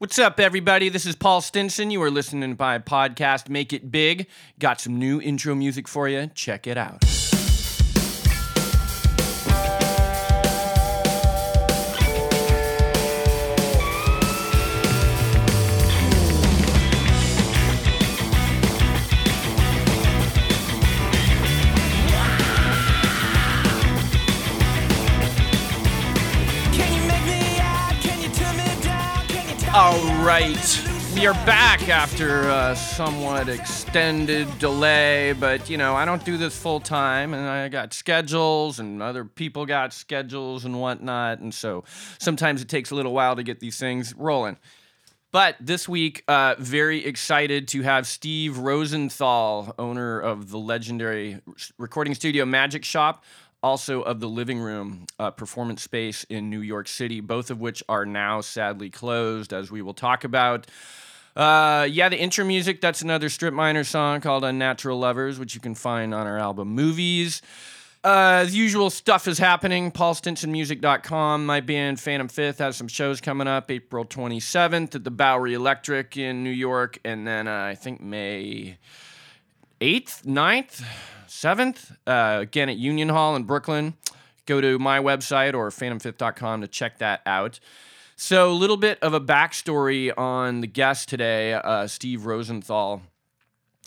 What's up, everybody? This is Paul Stinson. You are listening to my podcast, Make It Big. Got some new intro music for you. Check it out. Right. We are back after a somewhat extended delay, but you know, I don't do this full time and I got schedules and other people got schedules and whatnot. And so sometimes it takes a little while to get these things rolling. But this week, uh, very excited to have Steve Rosenthal, owner of the legendary recording studio Magic Shop, also of the Living Room uh, performance space in New York City, both of which are now sadly closed, as we will talk about. Uh, yeah, the intro music, that's another Strip Miner song called Unnatural Lovers, which you can find on our album Movies. Uh, as usual, stuff is happening. PaulStinsonMusic.com. My band Phantom Fifth has some shows coming up April 27th at the Bowery Electric in New York, and then uh, I think May 8th, 9th, 7th, uh, again at Union Hall in Brooklyn. Go to my website or phantomfifth.com to check that out. So, a little bit of a backstory on the guest today, uh, Steve Rosenthal.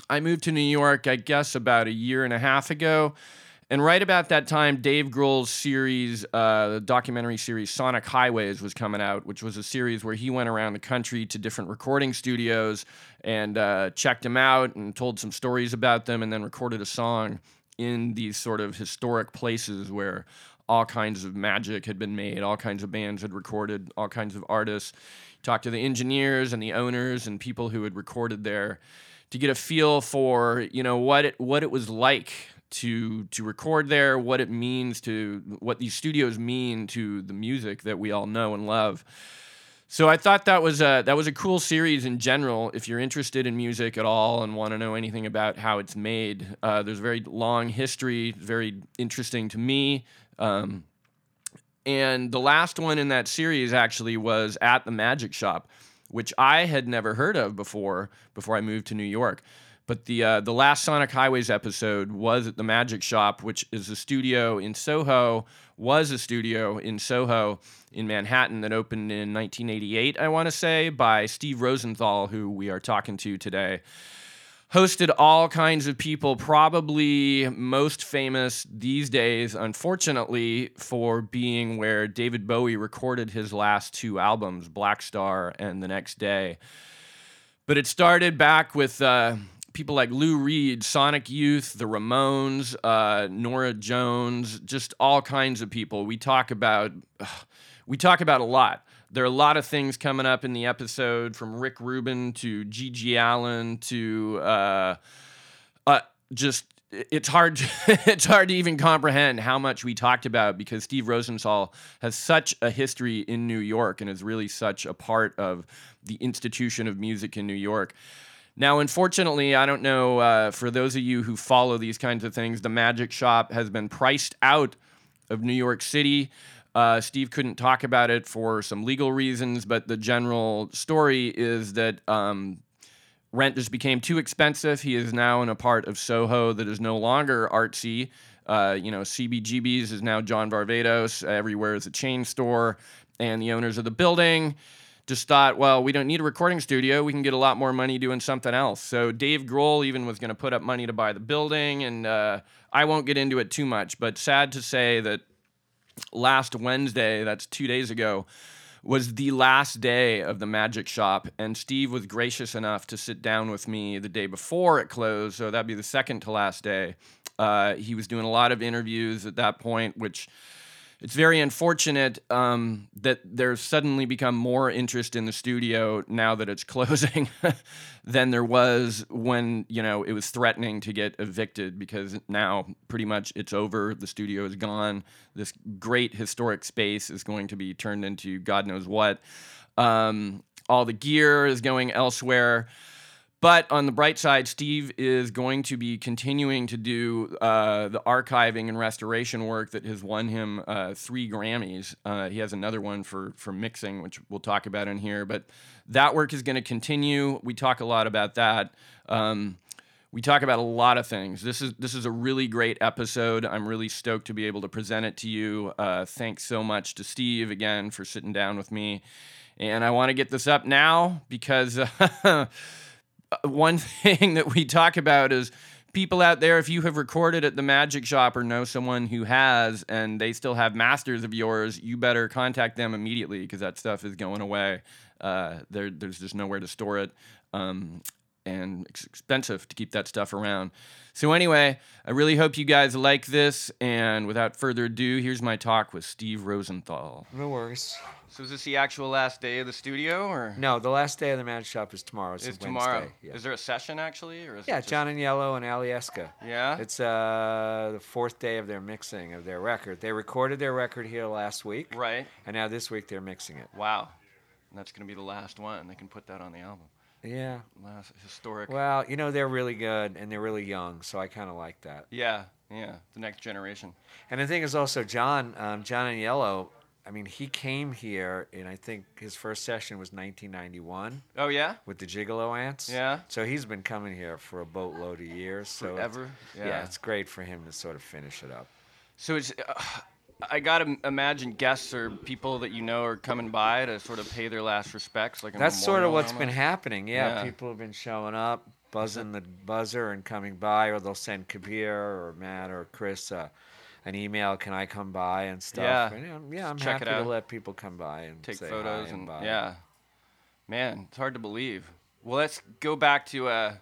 I moved to New York, I guess, about a year and a half ago. And right about that time, Dave Grohl's series, uh, the documentary series Sonic Highways, was coming out, which was a series where he went around the country to different recording studios and uh, checked them out and told some stories about them and then recorded a song in these sort of historic places where all kinds of magic had been made, all kinds of bands had recorded, all kinds of artists. Talked to the engineers and the owners and people who had recorded there to get a feel for you know what it what it was like to to record there, what it means to what these studios mean to the music that we all know and love. So I thought that was a that was a cool series in general. If you're interested in music at all and want to know anything about how it's made, uh, there's a very long history, very interesting to me. Um, and the last one in that series actually was at the Magic Shop, which I had never heard of before before I moved to New York. But the uh, the last Sonic Highways episode was at the Magic Shop, which is a studio in Soho, was a studio in Soho in Manhattan that opened in 1988, I want to say, by Steve Rosenthal, who we are talking to today. Hosted all kinds of people, probably most famous these days, unfortunately, for being where David Bowie recorded his last two albums, Blackstar and The Next Day. But it started back with uh, people like Lou Reed, Sonic Youth, the Ramones, uh, Norah Jones, just all kinds of people. We talk about uh, we talk about a lot. There are a lot of things coming up in the episode, from Rick Rubin to GG Allen to uh, uh, just it's hard to, it's hard to even comprehend how much we talked about because Steve Rosenthal has such a history in New York and is really such a part of the institution of music in New York. Now, unfortunately, I don't know uh, for those of you who follow these kinds of things, the Magic Shop has been priced out of New York City. Uh, Steve couldn't talk about it for some legal reasons, but the general story is that um, rent just became too expensive. He is now in a part of Soho that is no longer artsy. Uh, you know, CBGB's is now John Varvatos. Everywhere is a chain store, and the owners of the building just thought, well, we don't need a recording studio. We can get a lot more money doing something else. So Dave Grohl even was going to put up money to buy the building, and uh, I won't get into it too much. But sad to say that last Wednesday, that's two days ago, was the last day of the magic shop, and Steve was gracious enough to sit down with me the day before it closed. So that'd be the second to last day. Uh, he was doing a lot of interviews at that point, which it's very unfortunate um, that there's suddenly become more interest in the studio now that it's closing than there was when you know it was threatening to get evicted because now pretty much it's over. The studio is gone. This great historic space is going to be turned into god knows what. Um, all the gear is going elsewhere But on the bright side, Steve is going to be continuing to do uh, the archiving and restoration work that has won him uh, three Grammys. Uh, he has another one for for mixing, which we'll talk about in here. But that work is going to continue. We talk a lot about that. Um, we talk about a lot of things. This is this is a really great episode. I'm really stoked to be able to present it to you. Uh, thanks so much to Steve again for sitting down with me. And I want to get this up now because one thing that we talk about is people out there, if you have recorded at the Magic Shop or know someone who has and they still have masters of yours, you better contact them immediately because that stuff is going away. Uh, there, there's just nowhere to store it. Um, and it's expensive to keep that stuff around. So, anyway, I really hope you guys like this. And without further ado, here's my talk with Steve Rosenthal. No worries. So, is this the actual last day of the studio, or No, the last day of the Mad Shop is tomorrow. It's, is tomorrow? Yeah, Is there a session actually, or is yeah just, John and Yellow and Alieska. Yeah. It's uh, the fourth day of their mixing of their record. They recorded their record here last week, right. and now this week they're mixing it. Wow. And that's gonna be the last one. They can put that on the album. Yeah. Last historic. Well, you know they're really good and they're really young, so I kind of like that. yeah, yeah. The next generation. And the thing is also John, um, John and Yellow. I mean, he came here, and I think his first session was 1991 Oh yeah. with the Gigolo Aunts. Yeah. So he's been coming here for a boatload of years. So it's- Forever. yeah. it's great for him to sort of finish it up. So it's. Uh, I gotta imagine guests or people that you know are coming by to sort of pay their last respects, like That's sort of what's been happening. Yeah, Yeah. people have been showing up, buzzing the buzzer and coming by, or they'll send Kabir or Matt or Chris uh, an email. Can I come by and stuff? Yeah. And, you know, yeah. I'm Check it happy to let people come by and take photos and buy. yeah, man, it's hard to believe. Well, let's go back to uh,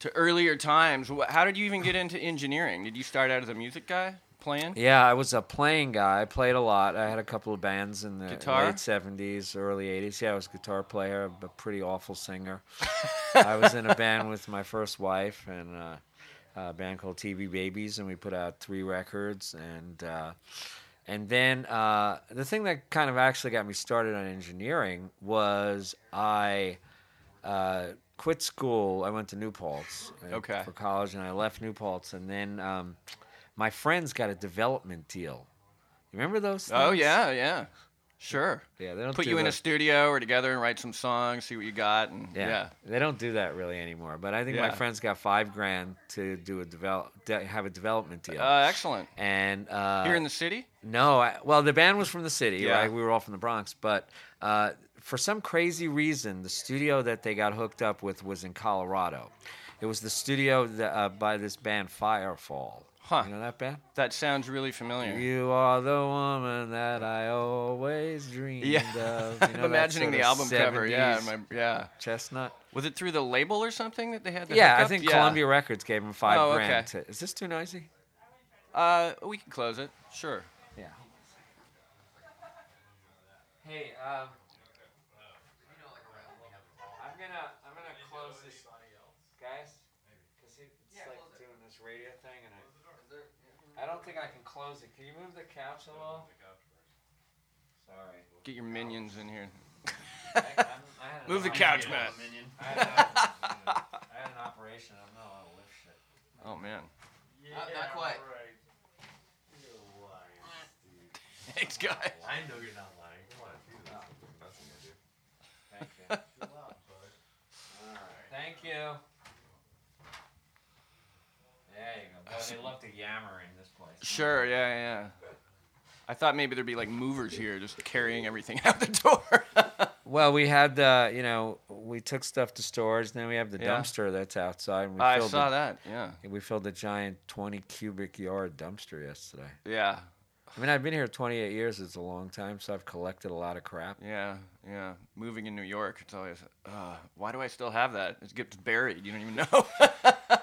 to earlier times. How did you even get into engineering? Did you start out as a music guy playing? Yeah, I was a playing guy. I played a lot. I had a couple of bands in the Guitar? late '70s, early '80s. Yeah, I was a guitar player, a pretty awful singer. I was in a band with my first wife and uh, a band called TV Babies, and we put out three records. And uh, and then uh, the thing that kind of actually got me started on engineering was I uh, quit school. I went to New Paltz uh, Okay. for college, and I left New Paltz, and then. Um, my friends got a development deal. You remember those? Oh yeah, yeah, sure. yeah. They don't Put do you in a that- studio or together and write some songs, see what you got, and yeah. yeah, They don't do that really anymore. But I think Yeah. my friends got five grand to do a develop, de- have a development deal. Uh, excellent. and uh, Here in the city? no, I, well, the band was from the city. Yeah. Right? We were all from the Bronx, but uh, for some crazy reason, the studio that they got hooked up with was in Colorado. It was the studio that, uh, by this band Firefall. Huh. You know that band? That sounds really familiar. You are the woman that I always dreamed Yeah, of. You know, I'm imagining the album cover. Yeah, my, yeah. chestnut. Was it through the label or something that they had? The Yeah, I think Yeah. Columbia Records gave him five Oh, grand. okay. To, is this too noisy? Uh, we can close it. Sure. Yeah. Hey, um, I'm gonna I'm gonna close this, guys, because it's like doing this radio thing, and I I don't think I can close it. Can you move the couch a little? Sorry. Get your minions in here. I, I'm, had Move the couch, Matt. I had, a- I had an operation. I'm not allowed to lift shit. Oh man. Not, not quite. Thanks, guys. I know you're not lying. Come on, do that. That's what I do. Thank you. Thank you. There you go. Boy, they love to yammer in this place. Sure. Yeah, yeah. I thought maybe there'd be like movers here, just carrying everything out the door. Well, we had, uh, you know, we took stuff to storage. Then we have the Yeah. dumpster that's outside. And we I filled saw the, that. Yeah. We filled a giant 20 cubic yard dumpster yesterday. Yeah. I mean, I've been here 28 years. It's a long time, so I've collected a lot of crap. Yeah. Yeah. Moving in New York, it's always, uh, why do I still have that? It gets buried. You don't even know.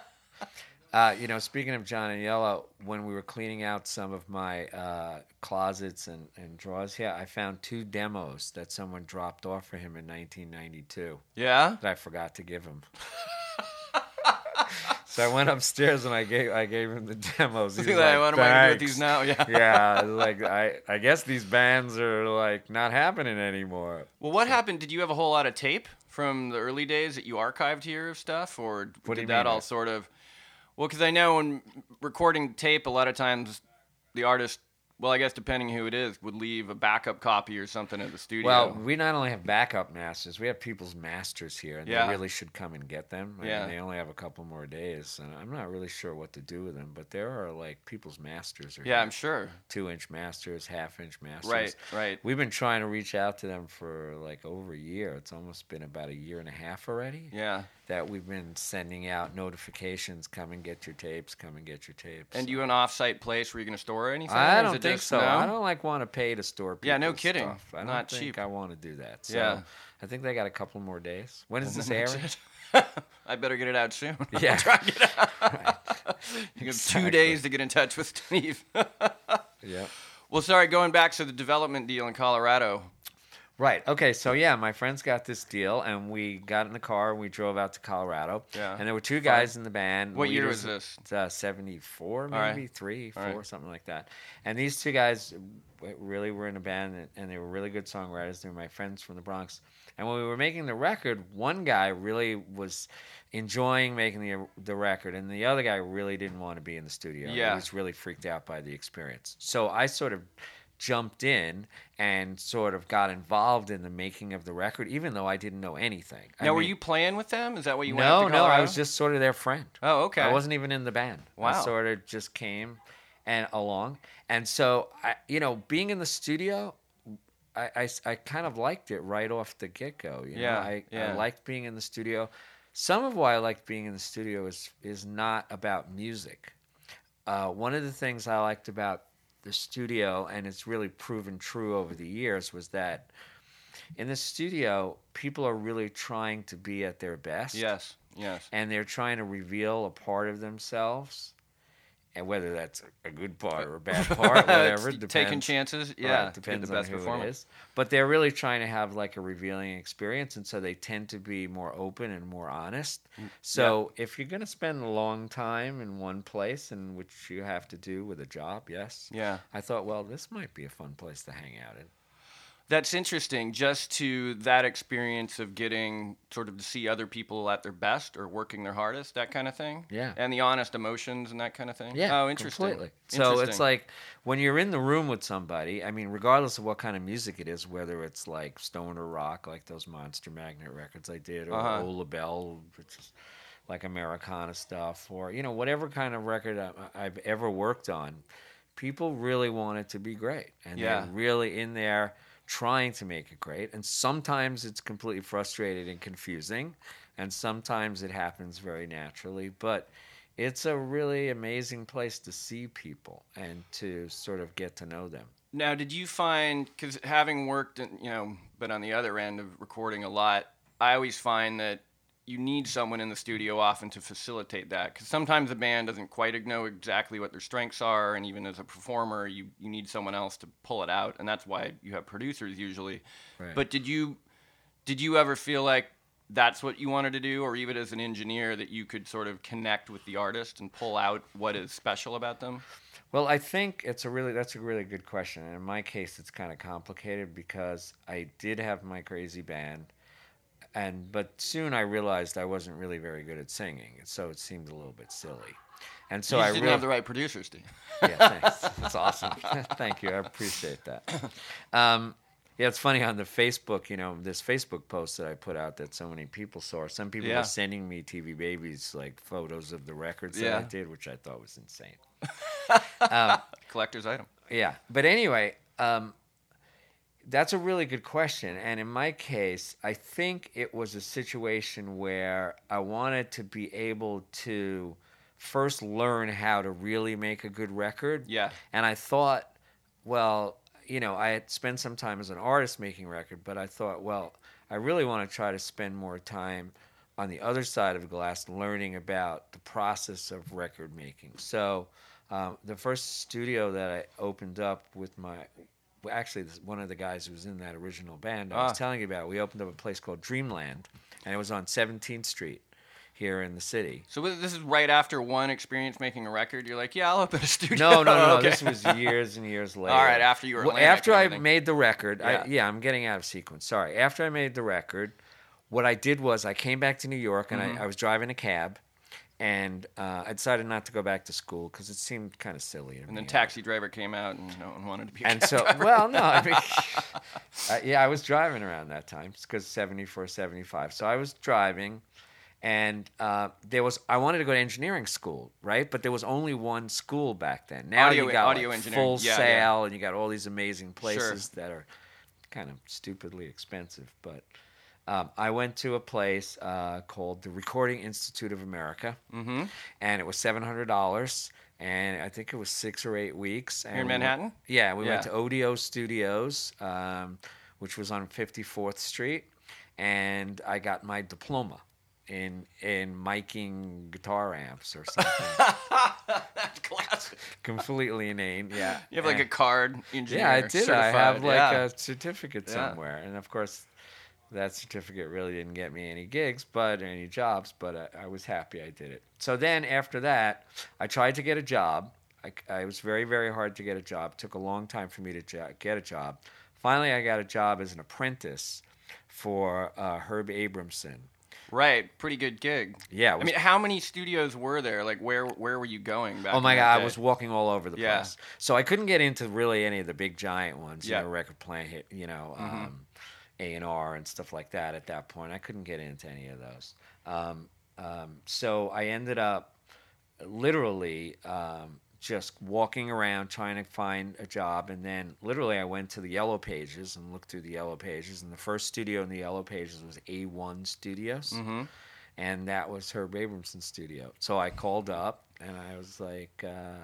Uh, you know, speaking of John and Yellow, when we were cleaning out some of my uh, closets and, and drawers here, I found two demos that someone dropped off for him in 1992 yeah. that I forgot to give him. So I went upstairs and I gave I gave him the demos. He's Like, like, what am I gonna do with these now? Yeah. yeah, like I I guess these bands are like not happening anymore. Well, what happened? Did you have a whole lot of tape from the early days that you archived here of stuff, or What did you that all sort of? Well, because I know when recording tape, a lot of times the artist, well, I guess depending who it is, would leave a backup copy or something at the studio. Well, we not only have backup masters, we have people's masters here, and Yeah. they really should come and get them. I mean, Yeah. they only have a couple more days, and I'm not really sure what to do with them. But there are like people's masters. Are yeah. I'm sure. two inch masters, half inch masters. Right, right. We've been trying to reach out to them for like over a year. It's almost been about a year and a half already Yeah. That we've been sending out notifications. Come and get your tapes. Come and get your tapes. And you an off-site place where you're gonna store anything? I don't think so. no? I don't like want to pay to store. Yeah, no kidding. Stuff. I don't Not think cheap. I want to do that. So Yeah. I think they got a couple more days. When is this airing? I better get it out soon. Yeah. try and get it out. You got Exactly. two days to get in touch with Steve. Yeah. well, sorry, going back to the development deal in Colorado. Right. Okay. So yeah, my friends got this deal, and we got in the car and we drove out to Colorado. Yeah. And there were two guys in the band. What year was this? Uh, Seventy-four, right. maybe three, four, right. something like that. And these two guys really were in a band, and- and they were really good songwriters. They were my friends from the Bronx. And when we were making the record, one guy really was enjoying making the the record, and the other guy really didn't want to be in the studio. Yeah. He was really freaked out by the experience. So I sort of jumped in and sort of got involved in the making of the record, even though I didn't know anything. I Now, were you playing with them? Is that what you went no, up to no, I was just sort of their friend. Oh, okay. I wasn't even in the band. I Wow. sort of just came and along, and so I, you know, being in the studio, I, I, I kind of liked it right off the get go. Know? Yeah, I, yeah. I liked being in the studio. Some of why I liked being in the studio is is not about music. Uh, one of the things I liked about the studio, and it's really proven true over the years, was that in the studio, people are really trying to be at their best Yes, yes. and they're trying to reveal a part of themselves, and whether that's a good part or a bad part, whatever, depends. Taking chances, yeah. get depends the on best who performance. it is. But they're really trying to have like a revealing experience, and so they tend to be more open and more honest. Mm, So if you're going to spend a long time in one place, and which you have to do with a job, yes, Yeah. I thought, well, this might be a fun place to hang out in. That's interesting. Just to that experience of getting sort of to see other people at their best or working their hardest, that kind of thing. Yeah. And the honest emotions and that kind of thing. Yeah. Oh, interesting. Completely. So it's like when you're in the room with somebody, I mean, regardless of what kind of music it is, whether it's like stoner rock, like those Monster Magnet records I did, or Uh-huh. Ollabelle, which is like Americana stuff, or, you know, whatever kind of record I, I've ever worked on, people really want it to be great. And Yeah. they're really in there trying to make it great. And sometimes it's completely frustrated and confusing, and sometimes it happens very naturally. But it's a really amazing place to see people and to sort of get to know them. Now, did you find because having worked, in, you know, but on the other end of recording a lot, I always find that you need someone in the studio often to facilitate that because sometimes the band doesn't quite know exactly what their strengths are, and even as a performer, you you need someone else to pull it out, and that's why you have producers usually. Right. But did you did you ever feel like that's what you wanted to do, or even as an engineer, that you could sort of connect with the artist and pull out what is special about them? Well, I think it's a really that's a really good question. And in my case, it's kind of complicated because I did have my crazy band, and but soon I realized I wasn't really very good at singing, and so it seemed a little bit silly. And so I didn't real- have the right producers, Steve. yeah, thanks. That's awesome. Thank you. I appreciate that. Um, yeah, it's funny on the Facebook, you know, this Facebook post that I put out that so many people saw. Some people Yeah. were sending me TV babies like photos of the records that I did, which I thought was insane. Collector's item. Yeah, but anyway, um, that's a really good question. And in my case, I think it was a situation where I wanted to be able to first learn how to really make a good record. Yeah. And I thought, well, you know, I had spent some time as an artist making record, but I thought, well, I really want to try to spend more time on the other side of the glass learning about the process of record making. So, um, the first studio that I opened up with my, actually, one of the guys who was in that original band I was Ah. telling you about, we opened up a place called Dreamland, and it was on 17th Street here in the city. So this is right after one experience making a record. You're like, yeah, I'll open a studio. No, no, no, no. Okay. This was years and years later. All right, after you were Well, after I made the record. Yeah. I, yeah, I'm getting out of sequence. Sorry. After I made the record, what I did was I came back to New York and Mm-hmm. I, I was driving a cab, and uh, I decided not to go back to school because it seemed kind of silly. And then. Taxi Driver came out, and no one wanted to be. A And so, driver. well, no, I mean, uh, yeah, I was driving around that time because 74, 75. So I was driving, and uh, there was I wanted to go to engineering school, right? But there was only one school back then. Now Audio- you got audio like, engineering. full Yeah, sail, yeah. and you got all these amazing places that are kind of stupidly expensive. But um, I went to a place uh, called the Recording Institute of America, mm-hmm. and it was seven hundred dollars. And I think it was six or eight weeks. And in we went- Manhattan? yeah, we Yeah. went to Odio Studios, um, which was on 54th Street, and I got my diploma in in miking guitar amps or something. That's classic. Completely inane. Yeah. You have like a card engineer. yeah, I did. I have like yeah. a certificate Yeah. somewhere, and of course, that certificate really didn't get me any gigs, but any jobs. But I, I was happy I did it. So then after that, I tried to get a job. I, I was very very hard to get a job. took a long time for me to jo- get a job. Finally, I got a job as an apprentice for uh, Herb Abramson. Right, pretty good gig. Yeah, it I mean, how many studios were there? Like, where where were you going back? Oh my god, I was walking all over the Yeah. place. So I couldn't get into really any of the big giant ones, Yeah. you know, record plant hit, you know, Mhm. um, A and R and stuff like that. At that point, I couldn't get into any of those. Um, um, so I ended up literally um, just walking around trying to find a job, and then literally I went to the Yellow Pages and looked through the Yellow Pages, and the first studio in the Yellow Pages was A1 Studios Mhm. and that was Herb Abramson's studio. So I called up and I was like, uh,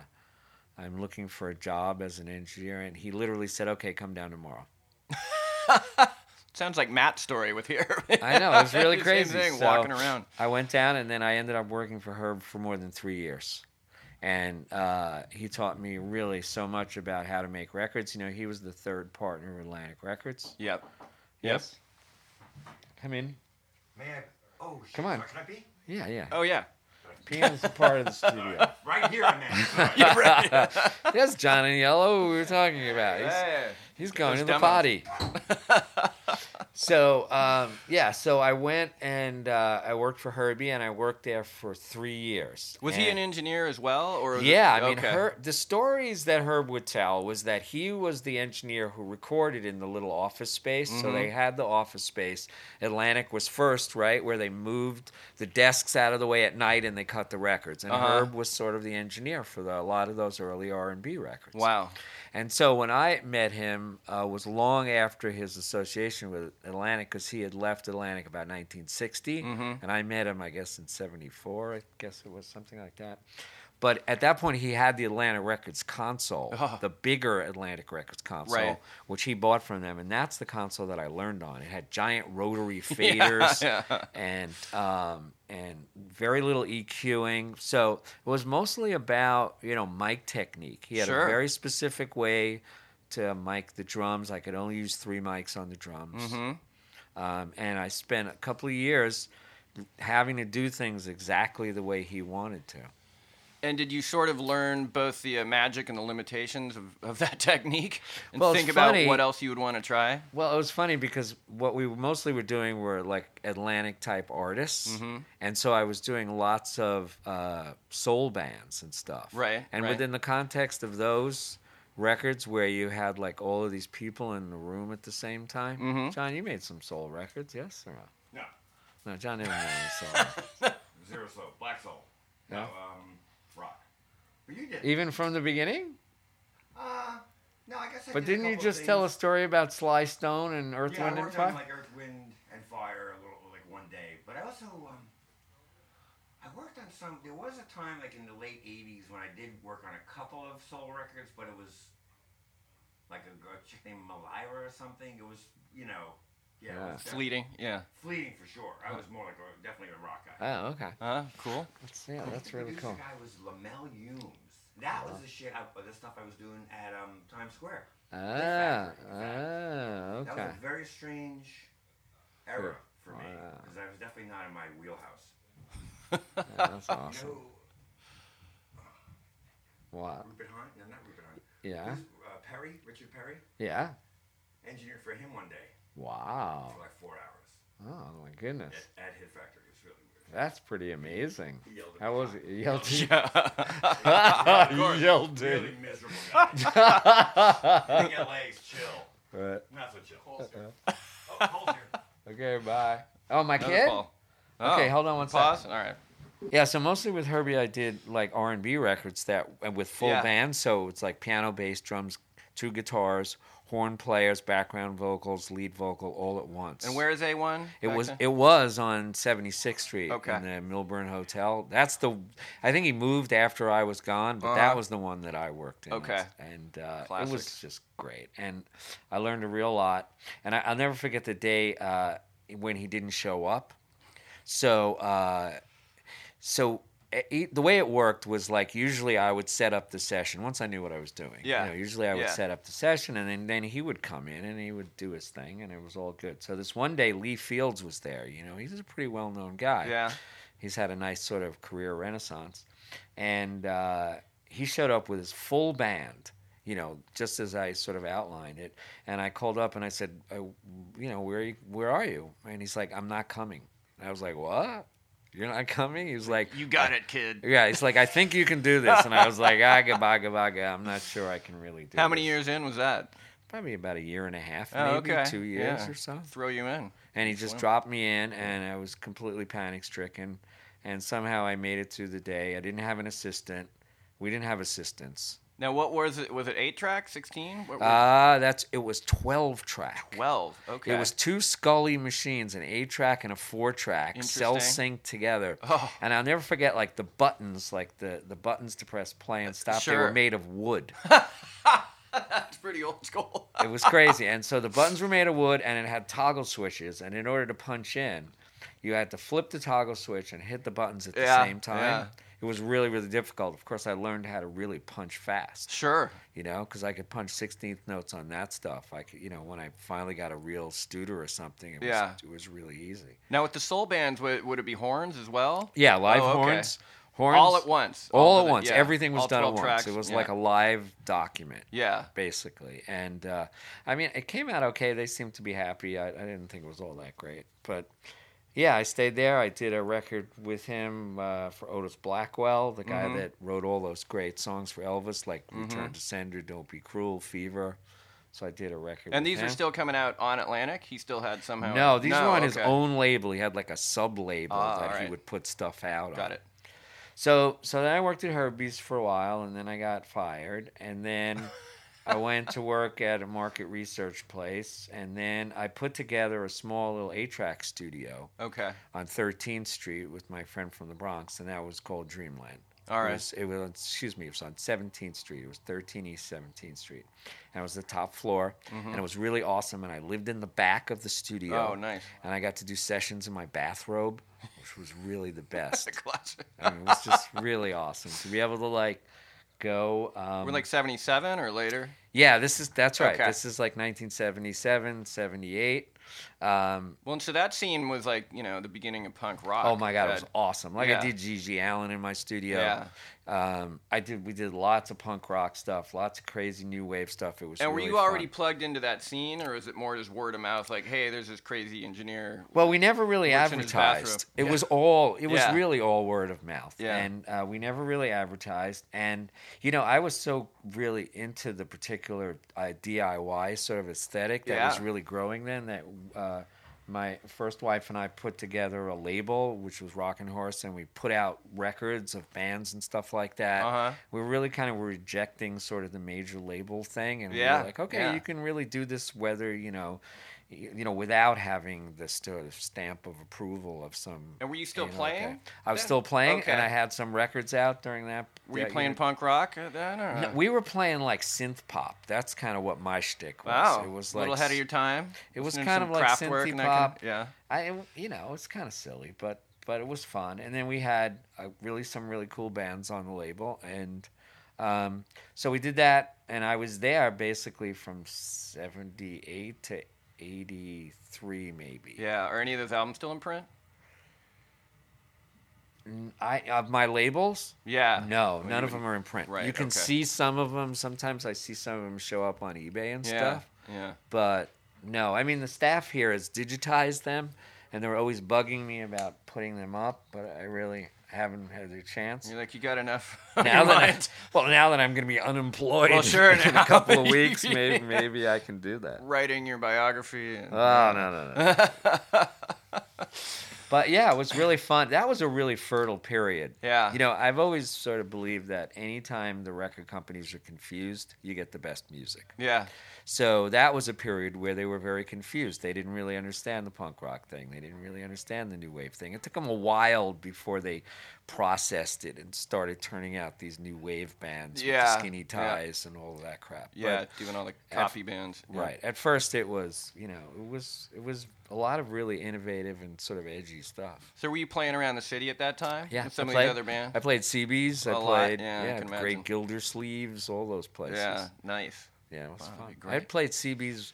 "I'm looking for a job as an engineer," and he literally said, "Okay, come down tomorrow." Sounds like Matt's story with here. I know, it was really Same crazy. thing, So- walking around. I went down and then I ended up working for Herb for more than three years. And uh, he taught me really so much about how to make records. You know, he was the third partner of Atlantic Records. Yep. Yes. Come in. May I? Oh, shit, Come on. Can I be? Yeah, yeah. Oh yeah. Piano's a part of the studio. Right here, I meant. Sorry. Yeah, right. That's John in Yellow we were talking about. He's, Yeah. He's going to the potty. so um, yeah, so I went and uh, I worked for Herbie, and I worked there for three years. Was he an engineer as well, or was it- Yeah, I mean, okay. Her, the stories that Herb would tell was that he was the engineer who recorded in the little office space. So Mhm. they had the office space. Atlantic was first, right, where they moved the desks out of the way at night and they cut the records. And Uh-huh. Herb was sort of the engineer for the, a lot of those early R and B records. Wow. And so when I met him, uh, was long after his association with Atlantic, because he had left Atlantic about 1960, Mhm. and I met him, I guess, in '74. I guess it was something like that. But at that point, he had the Atlantic Records console, Oh. the bigger Atlantic Records console, Right. which he bought from them, and that's the console that I learned on. It had giant rotary faders Yeah, yeah. and um, and very little EQing. So it was mostly about you know mic technique. He had Sure. a very specific way to mic the drums. I could only use three mics on the drums, hmm um, and I spent a couple of years having to do things exactly the way he wanted to. And did you sort of learn both the uh, magic and the limitations of, of that technique, and Well, think about funny- what else you would want to try? Well, it was funny because what we mostly were doing were like Atlantic type artists, Mhm. and so I was doing lots of uh, soul bands and stuff. Right, And right. within the context of those records, where you had like all of these people in the room at the same time, Mhm. John, you made some soul records, yes or no? No. No, John didn't make any soul. Zero soul. Black soul. Yeah. No, um, rock. But you did. Even from the beginning. Uh, no, I guess I But did didn't you just tell a story about Sly Stone and Earth, yeah, Wind, I and Fire? on like Earth, Wind, and Fire a little, like one day. But I also, um, I worked on some. There was a time, like in the late '80s, when I did work on a couple of soul records, but it was like a, a chick named Malira or something. It was, you know, yeah, Yeah. It Fleeting, yeah. fleeting for sure. I was more like a, definitely a rock guy. Oh, okay. Uh, cool. That's, yeah, that's really producer cool. guy was Lamel Humes. That was the shit. I, the stuff I was doing at um, Times Square. Ah, Factory, ah, That was a very strange era for me Wow. because I was definitely not in my wheelhouse. that's You awesome. know, Wow. Rupert Hunt? No, not Rupert Hunt. Yeah. Who's, Uh, Perry, Richard Perry, Yeah. engineered for him one day Wow. for like four hours Oh my goodness. at, at his factory. It was really weird. That's pretty amazing. He yelled at How was it? You yelled at you? Of course, yelled really miserable guy. I think LA is chill. Right. Not so chill. Uh-huh. Oh, Cole's here. Okay, bye. Oh, my Another kid? call. Okay, Oh, hold on one Pause. second. All right. Yeah, so mostly with Herbie, I did like R and B records that and with full Yeah. band. So it's like piano, bass, drums, two guitars, horn players, background vocals, lead vocal, all at once. And where is A1? It was then? it was on 76th Street Okay. in the Milburn Hotel. That's the I think he moved after I was gone, but Uh-huh. that was the one that I worked in. Okay. and uh, it was just great, and I learned a real lot. And I, I'll never forget the day uh, when he didn't show up. So uh, so. It, the way it worked was like usually I would set up the session once I knew what I was doing. Yeah. You know, usually I would Yeah. set up the session and then, then he would come in and he would do his thing and it was all good. So this one day Lee Fields was there. You know, he's a pretty well known guy. Yeah. He's had a nice sort of career renaissance. And uh, he showed up with his full band, you know, just as I sort of outlined it. And I called up and I said, uh, you know, where, are you, where are you? And he's like, I'm not coming. And I was like, what? You're not coming? He was like, You got it, kid. yeah, he's like, I think you can do this. And I was like, ah, goodbye, goodbye. I'm not sure I can really do How many this." years in was that? Probably about a year and a half, Oh, maybe okay. two years Yeah. or so. Throw you in. And he just Wow. dropped me in, and I was completely panic stricken. And somehow I made it through the day. I didn't have an assistant. We didn't have assistants. Now, what was it? Was it eight track, sixteen? Ah, that's it. Was twelve track. Twelve. Okay. It was two Scully machines, an eight track and a four track, sel-synced together. Oh. And I'll never forget, like the buttons, like the the buttons to press play and stop. They were made of wood. That's pretty old school. it was crazy. And so the buttons were made of wood and it had toggle switches. And in order to punch in, you had to flip the toggle switch and hit the buttons at the Yeah, same time. yeah. It was really, really difficult. Of course, I learned how to really punch fast, sure. you know, because I could punch 16th notes on that stuff. I could, you know, when I finally got a real Studer or something, it was, Yeah. it was really easy. Now, with the soul bands, would, would it be horns as well? Yeah, live Oh, okay. horns. Horns. All at once. All of at the- once. yeah, Everything was all done at once. tracks, It was yeah. like a live document. Yeah. basically. And uh, I mean, it came out okay. They seemed to be happy. I, I didn't think it was all that great, but yeah, I stayed there. I did a record with him uh, for Otis Blackwell, the guy Mhm. that wrote all those great songs for Elvis, like Mm-hmm. "Return to Sender," "Don't Be Cruel," "Fever." So I did a record. And these are still coming out on Atlantic. He still had somehow. no, these were on his own label. He had like a sub label Ah, that he would put stuff out. Got on. it. So so then I worked at Herbie's for a while, and then I got fired, and then I went to work at a market research place, and then I put together a small little eight-track studio Okay. on 13th Street with my friend from the Bronx, and that was called Dreamland. All It was, it was excuse me, it was on 17th Street. It was 13 East 17th Street, and it was the top floor, and it was really awesome. And I lived in the back of the studio. Mm-hmm. Oh, nice. And I got to do sessions in my bathrobe, which was really the best. Classic. I mean, it was just really awesome to be able to like go. Um, We're like 77 or later. yeah, this is that's right. Okay. This is like 1977, 78. Um, Well, and so that scene was like, you know, the beginning of punk rock. oh my god, it was awesome! Like yeah. I did GG Allen in my studio. Yeah. Um, I did. We did lots of punk rock stuff, lots of crazy new wave stuff. It was. And were really you already fun. plugged into that scene, or is it more just word of mouth? Like, hey, there's this crazy engineer. Well, we never really Works in his advertised. It Yeah. was all. It was really all word of mouth. Yeah. And uh, we never really advertised. And you know, I was so really into the particular uh, DIY sort of aesthetic that was really growing then. That uh, my first wife and I put together a label, which was Rockin' Horse, and we put out records of bands and stuff like that. Uh-huh. We were really kind of rejecting sort of the major label thing, and we Yeah, were like, okay, yeah. you can really do this whether you know you know, without having the sort of stamp of approval of some. And were you still you know, playing okay. I was still playing, Okay. and I had some records out during that. Were you playing punk rock then? Or? No, we were playing like synth pop. That's kind of what my shtick was. wow. It was a like little ahead of your time. It was kind of like and that kind of- pop. yeah. I, you know, it's kind of silly, but but it was fun. And then we had uh, really some really cool bands on the label, and um, so we did that. And I was there basically from '78 to '83, maybe. Yeah. Are any of those albums still in print? I of my labels. Yeah. No, none of them are in print. Right, you can okay. see some of them. Sometimes I see some of them show up on eBay and Yeah. stuff. Yeah. But no, I mean the staff here has digitized them, and they're always bugging me about putting them up, but I really haven't had the chance. You're like you got enough. Now that I, well, now that I'm going to be unemployed Well, sure, in a couple of weeks, maybe maybe I can do that. writing your biography. And, Oh no no no. But yeah, it was really fun. That was a really fertile period. Yeah. You know, I've always sort of believed that anytime the record companies are confused, you get the best music. Yeah. So that was a period where they were very confused. They didn't really understand the punk rock thing. They didn't really understand the new wave thing. It took them a while before they processed it and started turning out these new wave bands with Yeah, the skinny yeah. ties and all of that crap. Yeah. But- doing all the coffee bands. Yeah. Right. At first, it was you know it was it was a lot of really innovative and sort of edgy stuff. So were you playing around the city at that time? Yeah, With some I of played, these other bands. I played CB's. I A lot, played yeah, I yeah, Great. Gildersleeves, all those places. Yeah. Nice. yeah, it was Wow, fun. I had played CB's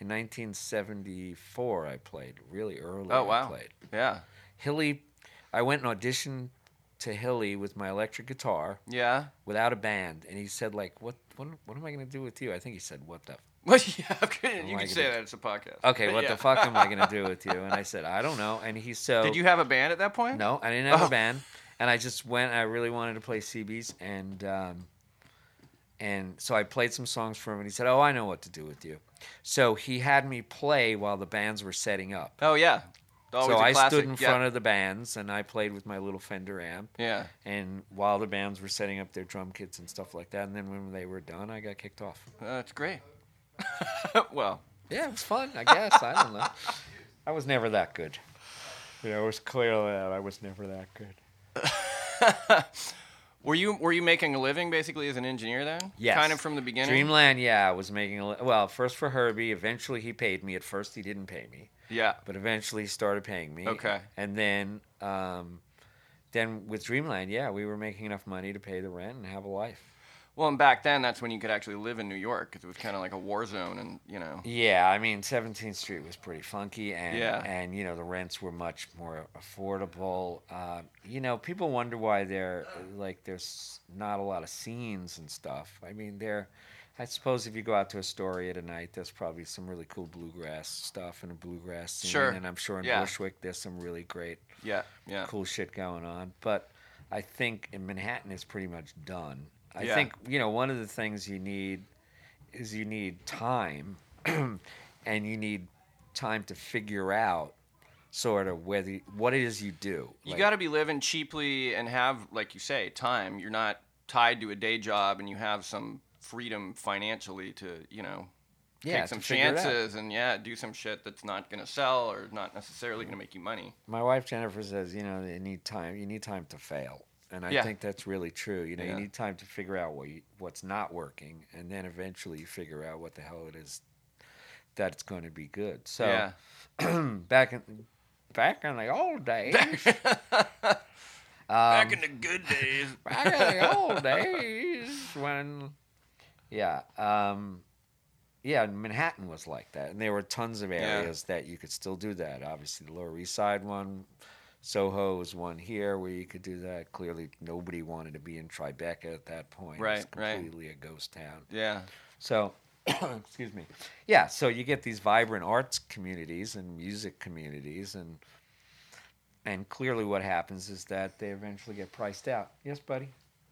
in 1974. I played really early. Oh I wow. played Yeah. Hilly. I went and auditioned to Hilly with my electric guitar Yeah. without a band, and he said like, "What what what am I going to do with you?" I think he said, "What the Well, yeah. Okay. You I can say that it's a podcast. okay, what yeah. the fuck am I going to do with you?" And I said, "I don't know." And he so Did you have a band at that point? No, I didn't have Oh. a band, and I just went. I really wanted to play CB's, and um, and so I played some songs for him, and he said, "Oh, I know what to do with you." So he had me play while the bands were setting up. Oh yeah. Always so I classic. stood in yeah. front of the bands, and I played with my little Fender amp. Yeah. And while the bands were setting up their drum kits and stuff like that, and then when they were done, I got kicked off. Uh, That's great. well, Yeah, it was fun. I guess I don't know. I was never that good. You know, it was clear that I was never that good. were you were you making a living basically as an engineer then? Yes. Kind of from the beginning. Dreamland, yeah, I was making a li- well. First for Herbie, eventually he paid me. At first he didn't pay me, Yeah. but eventually he started paying me. Okay. And then, um, then with Dreamland, yeah, we were making enough money to pay the rent and have a life. Well, and back then that's when you could actually live in New York 'cause it was kind of like a war zone, and you know. Yeah, I mean, 17th Street was pretty funky, and Yeah. and you know the rents were much more affordable. Uh, you know, people wonder why there like there's not a lot of scenes and stuff. I mean, there. I suppose if you go out to Astoria tonight, there's probably some really cool bluegrass stuff and a bluegrass scene, Sure. and I'm sure in Yeah. Bushwick there's some really great, Yeah. Yeah. cool shit going on. But I think in Manhattan it's pretty much done. I Yeah. think you know one of the things you need is you need time, and you need time to figure out sort of whether what it is you do. You Like, got to be living cheaply and have, like you say, time. You're not tied to a day job, and you have some freedom financially to, you know, yeah, take some to figure it out. chances and yeah, do some shit that's not gonna sell or not necessarily gonna make you money. My wife Jennifer says, you know, you need time. You need time to fail, and I Yeah. think that's really true. You know, Yeah. you need time to figure out what you, what's not working, and then eventually you figure out what the hell it is that it's going to be good. So yeah. back in back in the old days, Back um, in the good days. back in the old days when yeah um yeah manhattan was like that and there were tons of areas that you could still do that obviously the lower east side one soho was one here where you could do that clearly nobody wanted to be in tribeca at that point it Right, was right. completely a ghost town Yeah. so excuse me yeah so you get these vibrant arts communities and music communities and and clearly what happens is that they eventually get priced out yes buddy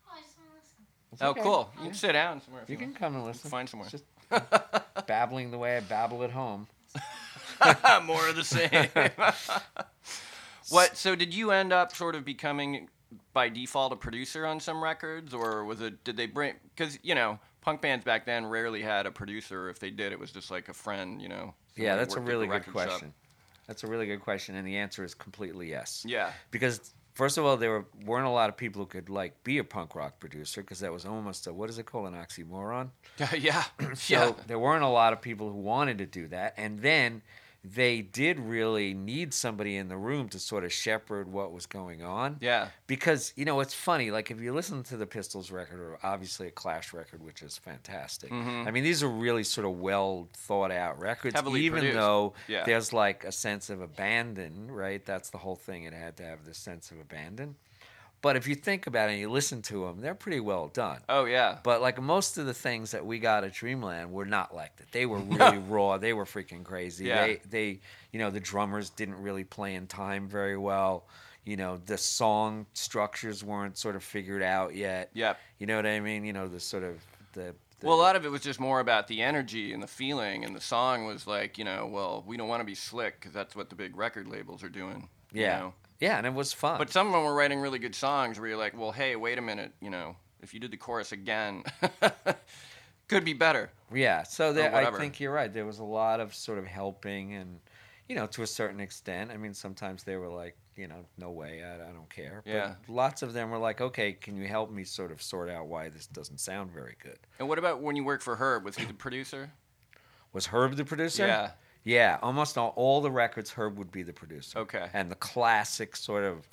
Oh, I just want to listen. It's Oh, okay. cool. You can sit down somewhere. If You you, can want. come and listen. find somewhere. It's just babbling the way I babble at home. More of the same. what? So did you end up sort of becoming by default a producer on some records, or was it? Did they bring? Because you know, punk bands back then rarely had a producer. If they did, it was just like a friend. You know. Yeah, that's a worked at the really good question. That's a really good question, and the answer is completely yes. Yeah. Because first of all, there were, weren't a lot of people who could like be a punk rock producer because that was almost a what is it called an oxymoron. yeah. So yeah. there weren't a lot of people who wanted to do that, and then they did really need somebody in the room to sort of shepherd what was going on. Yeah. Because, you know, it's funny. Like, if you listen to the Pistols record, or obviously a Clash record, which is fantastic. I mean, these are really sort of well thought out records, Mm-hmm. Heavily even produced. though Yeah. there's like a sense of abandon, right? That's the whole thing. It had to have this sense of abandon. But if you think about it and you listen to them, they're pretty well done. Oh yeah. But like most of the things that we got at Dreamland were not like that. They were really raw. They were freaking crazy. Yeah. They they you know the drummers didn't really play in time very well. You know the song structures weren't sort of figured out yet. Yep. You know what I mean? You know the sort of the, Well, a lot of it was just more about the energy and the feeling, and the song was like, you know, well, we don't want to be slick because that's what the big record labels are doing. you yeah know? Yeah, and it was fun. But some of them were writing really good songs where you're like, well, hey, wait a minute, you know, if you did the chorus again, could be better. Yeah, so there, I think you're right. There was a lot of sort of helping, and you know, to a certain extent. I mean, sometimes they were like, you know, no way, I, I don't care. Yeah. But lots of them were like, okay, can you help me sort of sort out why this doesn't sound very good? And what about when you worked for Herb? Was he the producer? Was Herb the producer? Yeah. Yeah, almost all, all the records, Herb would be the producer. Okay. And the classic sort of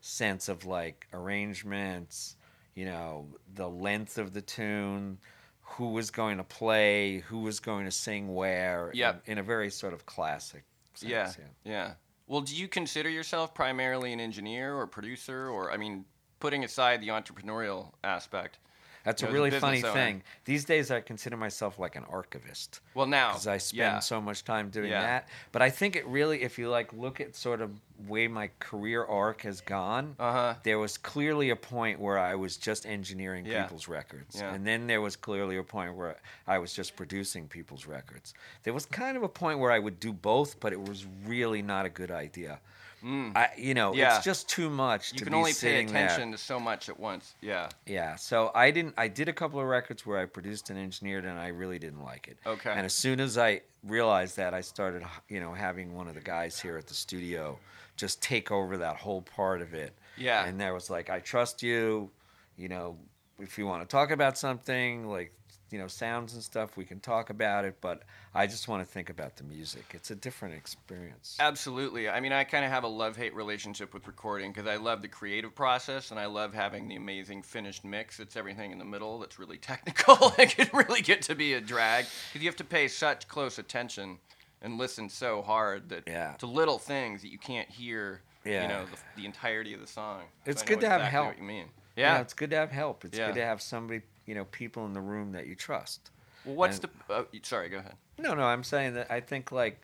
sense of like arrangements, you know, the length of the tune, who was going to play, who was going to sing where, in- Yep. in, a very sort of classic sense. Yeah, yeah. Well, do you consider yourself primarily an engineer or producer, or I mean, putting aside the entrepreneurial aspect? That's a really a funny owner. thing. These days, I consider myself like an archivist. Well, now because I spend yeah. so much time doing Yeah. that. But I think it really, if you like, look at sort of way my career arc has gone. Uh huh. There was clearly a point where I was just engineering Yeah. people's records, and then there was clearly a point where I was just producing people's records. There was kind of a point where I would do both, but it was really not a good idea. I, you know, Mm. Yeah. it's just too much You to can only pay sitting there. attention to so much at once. Yeah. Yeah, so I didn't. I did a couple of records where I produced and engineered, and I really didn't like it. Okay. And as soon as I realized that, I started, you know, having one of the guys here at the studio just take over that whole part of it. Yeah. And there was like, I trust you. You know, if you want to talk about something like, you know, sounds and stuff, we can talk about it. But I just want to think about the music. It's a different experience. Absolutely. I mean, I kind of have a love hate relationship with recording because I love the creative process and I love having the amazing finished mix. It's everything in the middle that's really technical. it can really get to be a drag because you have to pay such close attention and listen so hard that Yeah. to little things that you can't hear. Yeah. You know the, the entirety of the song. It's know good to have exactly help. What you mean? You Yeah. know, it's good to have help. It's Yeah. good to have somebody, you know, people in the room that you trust. well, what's and- the? Uh, sorry, go ahead. No, no, I'm saying that I think like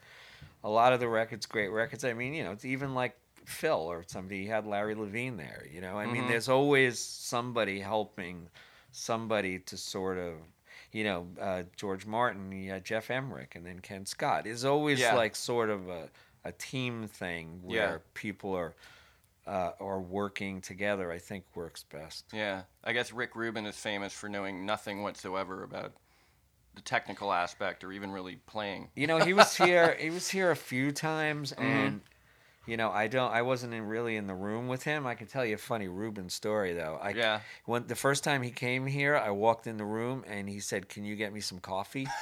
a lot of the records, great records. I mean, you know, it's even like Phil or somebody. You had Larry Levine there. You know, I mean, Mhm. there's always somebody helping somebody to sort of. You know, uh, George Martin, you had Geoff Emerick, and then Ken Scott. It's always Yeah. like sort of a, a team thing where Yeah. people are uh, are working together. I think works best. Yeah, I guess Rick Rubin is famous for knowing nothing whatsoever about the technical aspect or even really playing. You know, he was here. he was here a few times, Mm-hmm. and you know, I don't. I wasn't in, really in the room with him. I can tell you a funny Rubin story though. I, Yeah. When the first time he came here, I walked in the room and he said, "Can you get me some coffee?"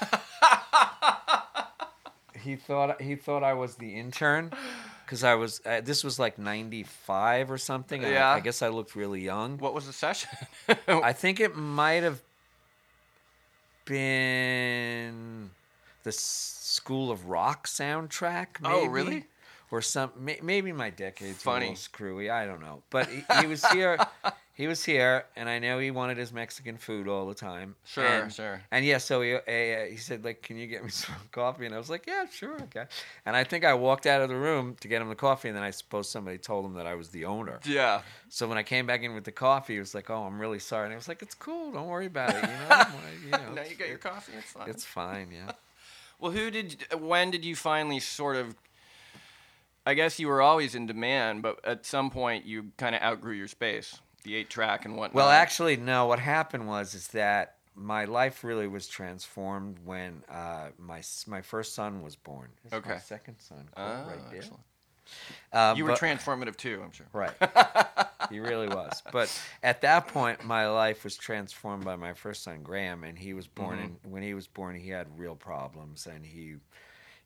he thought he thought I was the intern because I was. Uh, this was like '95 or something. and I- Yeah. I, guess I looked really young. What was the session? I think it might have been the School of Rock soundtrack. Maybe, Oh, really? Or some may, maybe my decade's Funny. screwy. I don't know, but he, he was here. he was here, and I know he wanted his Mexican food all the time. Sure, and, sure. And yeah, so he, uh, he said like, "Can you get me some coffee?" And I was like, "Yeah, sure, okay." And I think I walked out of the room to get him the coffee, and then I suppose somebody told him that I was the owner. yeah. So when I came back in with the coffee, he was like, "Oh, I'm really sorry." And I was like, "It's cool. Don't worry about it. You know, you know, now you got your coffee. It's fine. it's fine. Yeah." Well, who did? When did you finally sort of? I guess you were always in demand, but at some point you kind of outgrew your space, the eight track and whatnot. Well, actually, no. What happened was is that my life really was transformed when uh, my my first son was born. This is my Okay. second son, Ah, right there. excellent. Uh, You were but- transformative too, I'm sure. Right. he really was. But at that point, my life was transformed by my first son, Graham, and he was born. Mm-hmm. in when he was born, he had real problems, and he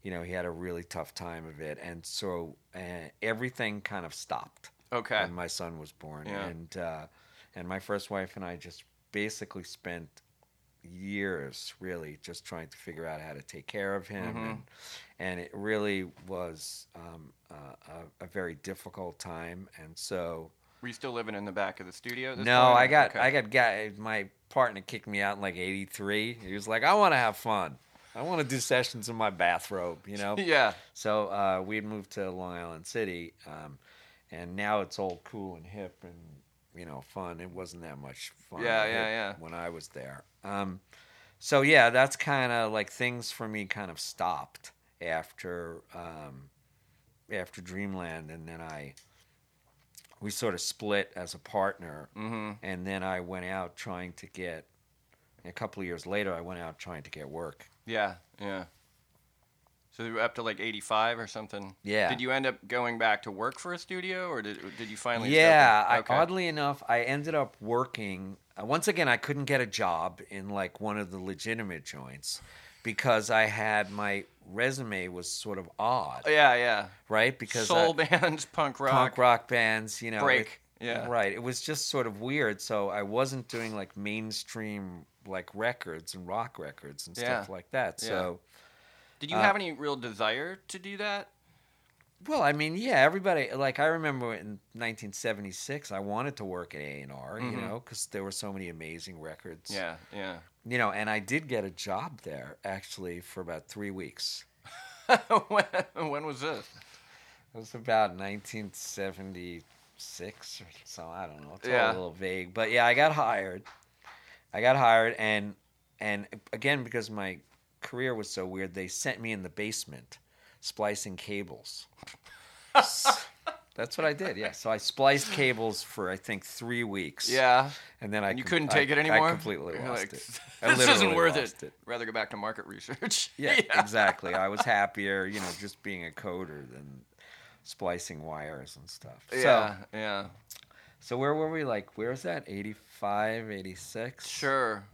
you know, he had a really tough time of it, and so uh, everything kind of stopped Okay. when my son was born, Yeah. and uh, and my first wife and I just basically spent years really just trying to figure out how to take care of him, Mhm. and and it really was um, uh, a, a very difficult time, and so. Were you still living in the back of the studio? No, point? I got Okay. I got guy. My partner kicked me out in like '83. He was like, "I want to have fun. I want to do sessions in my bathrobe," you know. yeah. So uh, we moved to Long Island City, um, and now it's all cool and hip and you know fun. It wasn't that much fun. Yeah, yeah, yeah. When I was there, um, so yeah, that's kind of like things for me kind of stopped after um, after Dreamland, and then I we sort of split as a partner, Mm-hmm. and then I went out trying to get. A couple of years later, I went out trying to get work. Yeah. Yeah. So you were up to like 85 or something. Yeah. Did you end up going back to work for a studio, or did did you finally? Yeah, I, Okay. oddly enough, I ended up working. Uh, once again, I couldn't get a job in like one of the legitimate joints because I had my resume was sort of odd, Yeah, yeah. right? Because soul I, bands, punk rock. punk rock bands, you know, Break, it- yeah. right. It was just sort of weird. So I wasn't doing like mainstream like records and rock records and stuff Yeah. like that. So. Did you Uh, have any real desire to do that? Well, I mean, yeah, everybody. Like I remember in 1976, I wanted to work at A and R, you Mhm. know, because there were so many amazing records. Yeah, yeah. You know, and I did get a job there actually for about three weeks. when, when was this? It was about 1976 or so. I don't know. It's all Yeah. a little vague, but yeah, I got hired. I got hired, and and again because my career was so weird, they sent me in the basement splicing cables. That's what I did. Yeah, so I spliced cables for I think three weeks. Yeah. and then I you com- couldn't I- take it anymore. I completely You're lost like, it. I This isn't worth lost it. Rather go back to market research. Yeah, exactly. I was happier, you know, just being a coder than splicing wires and stuff. Yeah, So, yeah. so where were we? Like, where's that? 85, 86? Sure.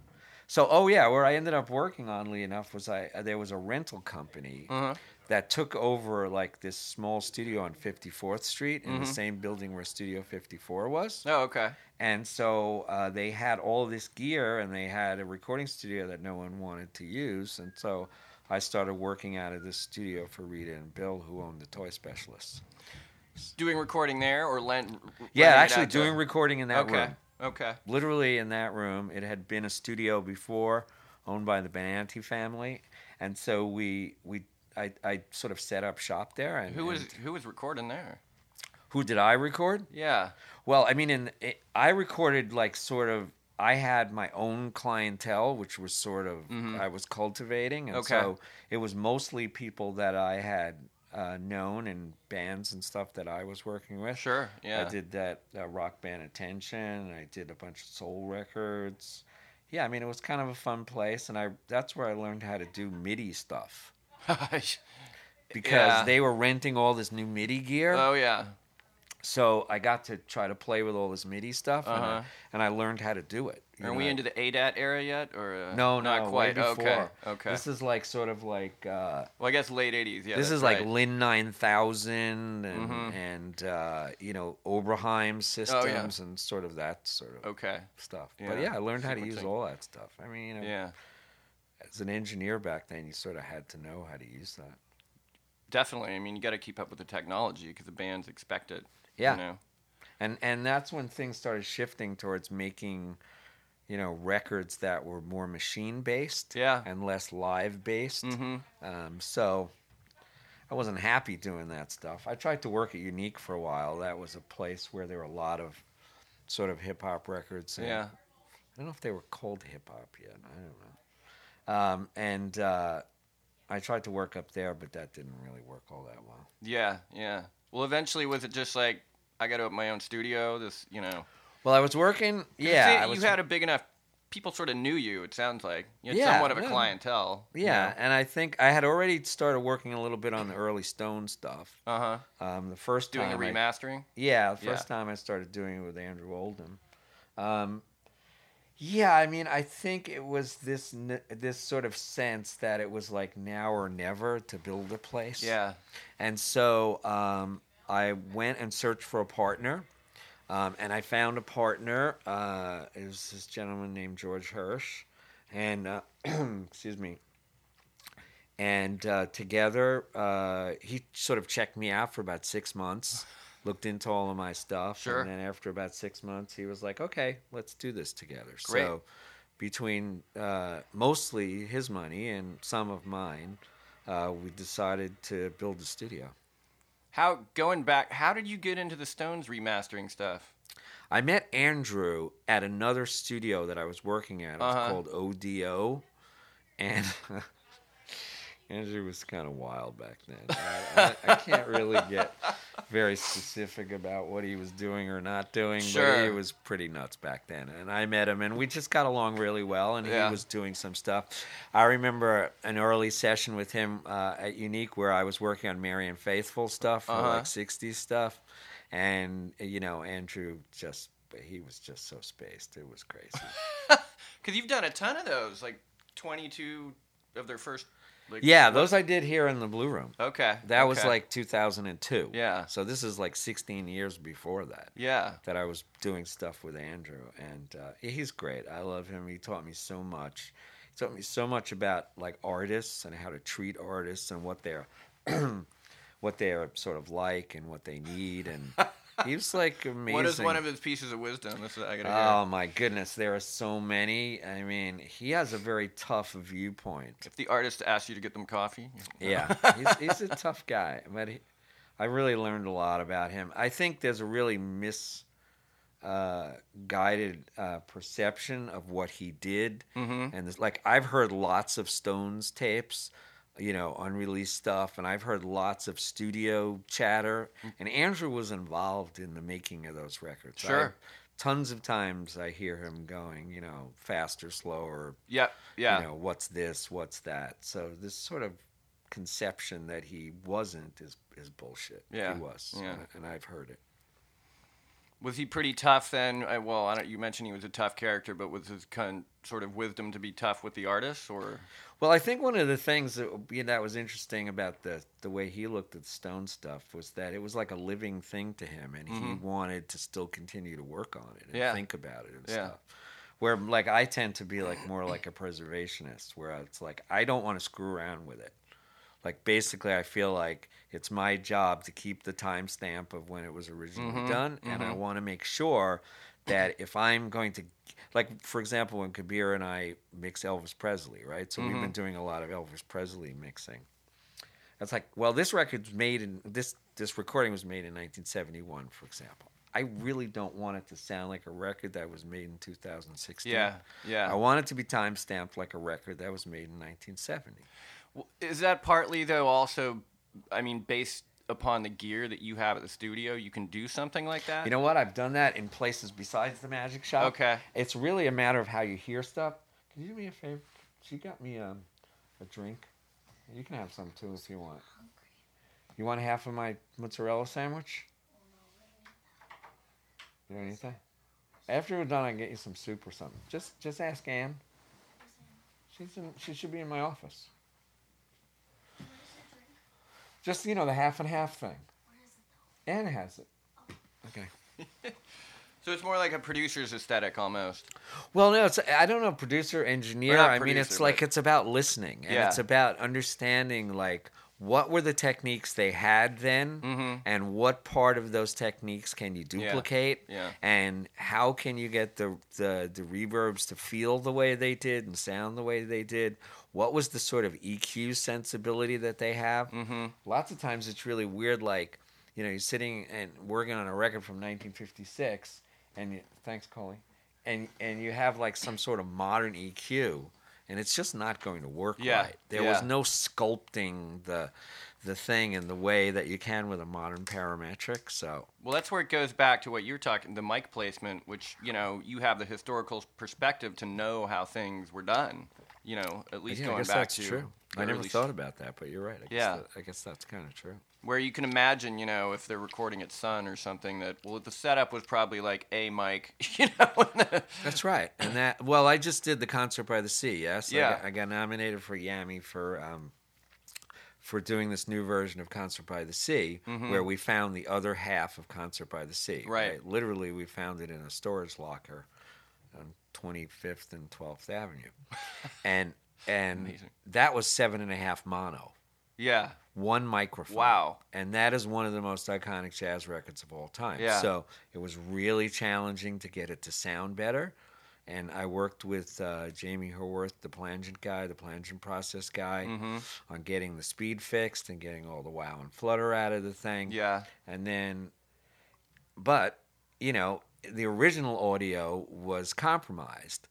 So, oh yeah, where I ended up working, oddly enough, was I uh, there was a rental company Uh-huh. that took over like this small studio on 54th Street in the Mhm. same building where Studio 54 was. Oh, okay. And so uh, they had all this gear and they had a recording studio that no one wanted to use. And so I started working out of this studio for Rita and Bill, who owned the Toy Specialists. Doing recording there or lent? Yeah, actually out to- doing recording in that Okay. room. Okay. Literally in that room. It had been a studio before owned by the Benanti family. And so we, we I, I sort of set up shop there. And Who was and who was recording there? who did I record? Yeah. Well, I mean, in it, I recorded like sort of. I had my own clientele, which was sort of Mhm. I was cultivating, and Okay. so it was mostly people that I had uh, known and bands and stuff that I was working with. Sure. Yeah. I did that uh, rock band Attention. I did a bunch of soul records. Yeah, I mean, it was kind of a fun place, and I that's where I learned how to do MIDI stuff because Yeah. they were renting all this new MIDI gear. oh yeah. So I got to try to play with all this MIDI stuff, and, Uh-huh. I, and I learned how to do it. Are we into the ADAT era yet, or uh, No, not no, quite? Okay. Okay. This is like sort of like uh, well, I guess late '80s. Yeah. this is like right. Linn nine thousand and Mhm. and uh, you know Oberheim systems and sort of that sort of Okay. stuff. Yeah, But yeah, I learned how to use all that stuff. I mean, you know, Yeah. as an engineer back then, you sort of had to know how to use that. Definitely. I mean, you got to keep up with the technology because the bands expect it. Yeah. You know? and and that's when things started shifting towards making you know records that were more machine based Yeah. and less live based Mm-hmm. um, so i wasn't happy doing that stuff i tried to work at unique for a while that was a place where there were a lot of sort of hip hop records and Yeah. i don't know if they were called hip hop yet i don't know um, and uh, i tried to work up there but that didn't really work all that well Yeah. Yeah. Well, eventually, was it just like I got to open my own studio? This, you know. well i was working. yeah I was, you had a big enough. People sort of knew you. It sounds like you had Yeah, somewhat of a yeah. clientele. Yeah, and I think I had already started working a little bit on the early Stone stuff. Uh huh. Um, the first Doing the time, I- remastering. yeah, the Yeah. first time I started doing it with Andrew Oldham. Um, Yeah, I mean, I think it was this this sort of sense that it was like now or never to build a place. Yeah. And so um, I went and searched for a partner, um, and I found a partner. Uh, it was this gentleman named George Hirsch, and uh, excuse me. And uh, together, uh, he sort of checked me out for about six months, looked into all of my stuff, Sure. and then after about six months, he was like, "Okay, let's do this together." Great. So, between uh, mostly his money and some of mine, uh, we decided to build a studio. How going back? How did you get into the Stones remastering stuff? I met Andrew at another studio that I was working at. It was Uh-huh. called ODO, and Andrew was kind of wild back then. I, I, I can't really get very specific about what he was doing or not doing, but he was pretty nuts back then. And I met him, and we just got along really well. And Yeah. he was doing some stuff. I remember an early session with him uh, at Unique where I was working on Marianne Faithfull stuff, Uh-huh. like '60s stuff, and you know Andrew just he was just so spaced. It was crazy. Because you've done a ton of those, like 22 of their first. Like, yeah, those I did here in the Blue Room. Okay. That was like 2002. Yeah. So this is like 16 years before that. Yeah. that I was doing stuff with Andrew, and uh, he's great. I love him. He taught me so much. He taught me so much about like artists and how to treat artists and what they're what they're sort of like and what they need. And he was like amazing. What is one of his pieces of wisdom? This is, I gotta Oh hear. my goodness, there are so many. I mean, he has a very tough viewpoint. If the artist asks you to get them coffee. Yeah, he's, he's a tough guy, but he, I really learned a lot about him. I think there's a really mis uh, guided uh, perception of what he did, Mhm. and there's, like I've heard lots of Stones tapes, you know, unreleased stuff, and I've heard lots of studio chatter. Mm. And Andrew was involved in the making of those records. I- Sure. tons of times I hear him going, you know, faster, slower, Yep. Yeah. you know, what's this, what's that. So this sort of conception that he wasn't is is bullshit. Yeah, he was, yeah. and I've heard it. Was he pretty tough then? Uh, Well, I don't, you mentioned he was a tough character, but was his kind sort of wisdom to be tough with the artists, or Well, I think one of the things that you know, that was interesting about the the way he looked at Stone stuff was that it was like a living thing to him, and he Mhm. wanted to still continue to work on it and Yeah. think about it and Yeah. stuff. Where like I tend to be like more like a preservationist, where it's like I don't want to screw around with it. Like basically, I feel like it's my job to keep the timestamp of when it was originally Mhm, done, and I mhm. want to make sure that if I'm going to, like for example, when Kabir and I mix Elvis Presley, right? So we've Mhm. been doing a lot of Elvis Presley mixing. It's like, well, this record's made in this this recording was made in 1971, for example. I really don't want it to sound like a record that was made in 2016. yeah, yeah. I want it to be time stamped like a record that was made in 1970. Is that partly though also, I mean, based upon the gear that you have at the studio, you can do something like that? You know what? I've done that in places besides the magic shop. Okay. It's really a matter of how you hear stuff. Can you do me a favor? She got me um, a drink. You can have some too if you want. You want half of my mozzarella sandwich? You want anything? After we're done, I can get you some soup or something. Just just ask Anne. She's in. She should be in my office. Just you know the half and half thing. Ann has it. Okay. So it's more like a producer's aesthetic almost. Well, no, it's I don't know producer engineer. not I mean, it's producer, like it's about listening and Yeah. it's about understanding like what were the techniques they had then, Mhm. and what part of those techniques can you duplicate, yeah. and how can you get the, the the reverbs to feel the way they did and sound the way they did. What was the sort of EQ sensibility that they have? Mm-hmm. lots of times it's really weird like you know you're sitting and working on a record from 1956 and you, thanks coley and and you have like some sort of modern eq and it's just not going to work Yeah, right. There was no sculpting the the thing in the way that you can with a modern parametric so. Well, that's where it goes back to what you're talking, the mic placement, which you know you have the historical perspective to know how things were done. You know, at least yeah, I going guess back that's to true. I never thought about that but you're right. I guess, Yeah. that, I guess that's kind of true Where you can imagine, you know, if they're recording at Sun or something, that well, the setup was probably like a mic, you know. That's right. And that well, I just did the concert by the sea. Yes. I Yeah. got, I got nominated for Yammy for um, for doing this new version of Concert by the Sea, where we found the other half of Concert by the Sea. Mm-hmm. Right. Literally, we found it in a storage locker on 25th and 12th Avenue, and and Amazing. that was seven and a half mono, yeah. one microphone. Wow. And that is one of the most iconic jazz records of all time. Yeah. So it was really challenging to get it to sound better. And I worked with uh, Jamie Howarth, the plangent guy, the plangent process guy, Mm-hmm. on getting the speed fixed and getting all the wow and flutter out of the thing. Yeah. And then, but, you know, the original audio was compromised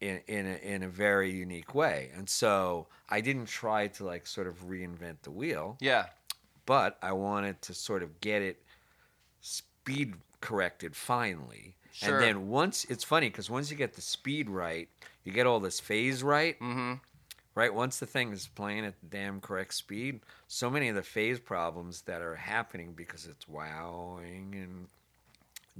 in, in, a, in a very unique way. And so I didn't try to like sort of reinvent the wheel Yeah. but I wanted to sort of get it speed corrected finally. Sure. And then once it's funny because once you get the speed right, you get all this phase right. Mm-hmm. Right. Once the thing is playing at the damn correct speed, so many of the phase problems that are happening because it's wowing and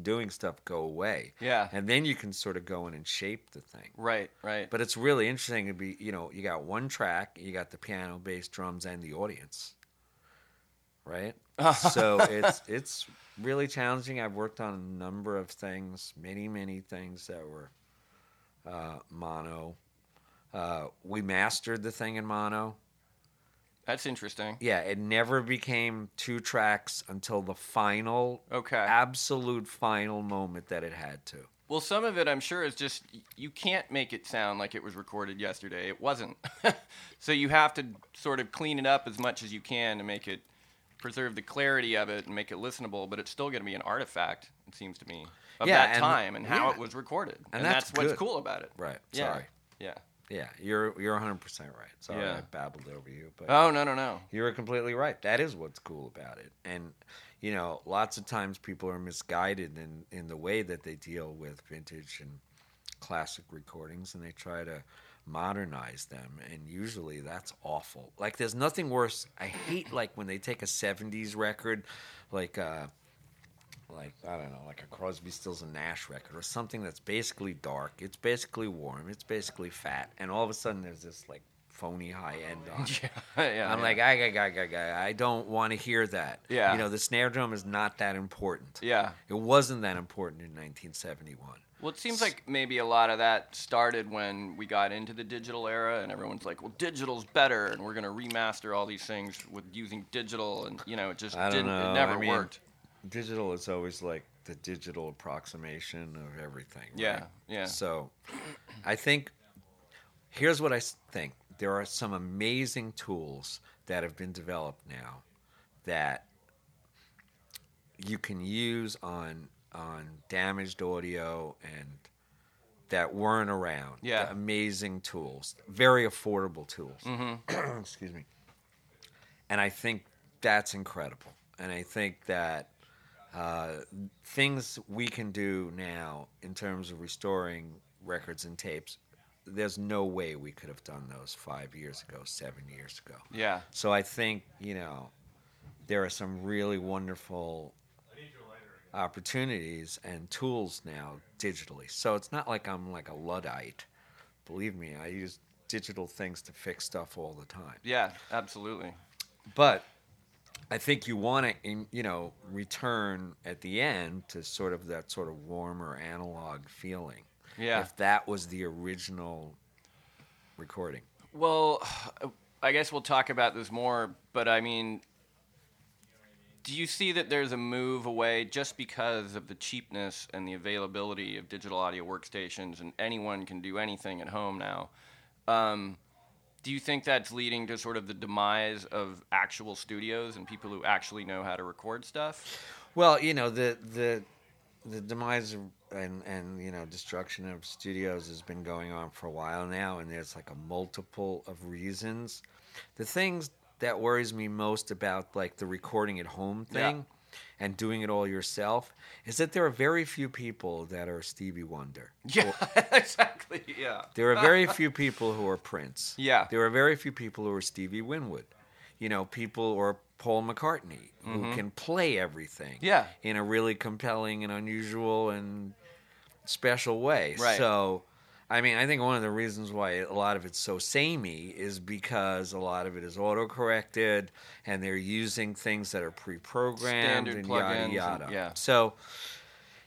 doing stuff go away. Yeah. And then you can sort of go in and shape the thing. Right. Right. But it's really interesting to be, you know, you got one track, you got the piano, bass, drums, and the audience, right? so it's it's really challenging. I've worked on a number of things, many many things that were uh, mono. Uh, we mastered the thing in mono. That's interesting. Yeah, it never became two tracks until the final, Okay. absolute final moment that it had to. Well, some of it I'm sure is just you can't make it sound like it was recorded yesterday. It wasn't. so you have to sort of clean it up as much as you can to make it preserve the clarity of it and make it listenable, but it's still going to be an artifact, it seems to me, of Yeah, that and- time and how yeah. it was recorded. And And, that's that's, what's cool about it. Right. Yeah. Sorry. Yeah. Yeah, you're you're 100 percent right. Sorry, Yeah. I babbled over you, but Oh, no, no, no. you were completely right. That is what's cool about it. And you know, lots of times people are misguided in in the way that they deal with vintage and classic recordings, and they try to modernize them. And usually, that's awful. Like, there's nothing worse. I hate like when they take a 70s record, like. uh like I don't know, like a Crosby, Stills and Nash record or something that's basically dark. It's basically warm. It's basically fat, and all of a sudden there's this like phony high end on. Yeah. yeah I'm yeah. like, I, I, I, I, I don't want to hear that. Yeah. You know, the snare drum is not that important. yeah. It wasn't that important in 1971. Well, it seems like maybe a lot of that started when we got into the digital era, and everyone's like, "Well, digital's better, and we're gonna remaster all these things with using digital," and you know, it just didn't. know. It never I mean, worked. Digital is always like the digital approximation of everything. Yeah, right? yeah. So I think here's what I think there are some amazing tools that have been developed now that you can use on on damaged audio and that weren't around. Yeah. The amazing tools, very affordable tools. Mm-hmm. Excuse me. And I think that's incredible. And I think that uh, things we can do now in terms of restoring records and tapes, there's no way we could have done those five years ago, seven years ago. Yeah, So I think, you know, there are some really wonderful opportunities and tools now digitally. So it's not like I'm like a Luddite. Believe me, I use digital things to fix stuff all the time. yeah, absolutely. But I think you want to, you know, return at the end to sort of that sort of warmer analog feeling. Yeah. If that was the original recording. Well, I guess we'll talk about this more, but I mean, do you see that there's a move away just because of the cheapness and the availability of digital audio workstations and anyone can do anything at home now? Um, do you think that's leading to sort of the demise of actual studios and people who actually know how to record stuff? Well, you know, the the the demise of, and and you know destruction of studios has been going on for a while now, and there's like a multiple of reasons. The things that worries me most about like the recording at home Yeah. And doing it all yourself is that there are very few people that are Stevie Wonder. Yeah, exactly. Yeah. There are very few people who are Prince. Yeah. There are very few people who are Stevie Winwood. you know, people or Paul McCartney who can play everything Mm-hmm. Yeah. in a really compelling and unusual and special way. Right. So, I mean, I think one of the reasons why a lot of it's so samey is because a lot of it is auto-corrected and they're using things that are pre-programmed Standard and plugins yada and- yada. yeah. So,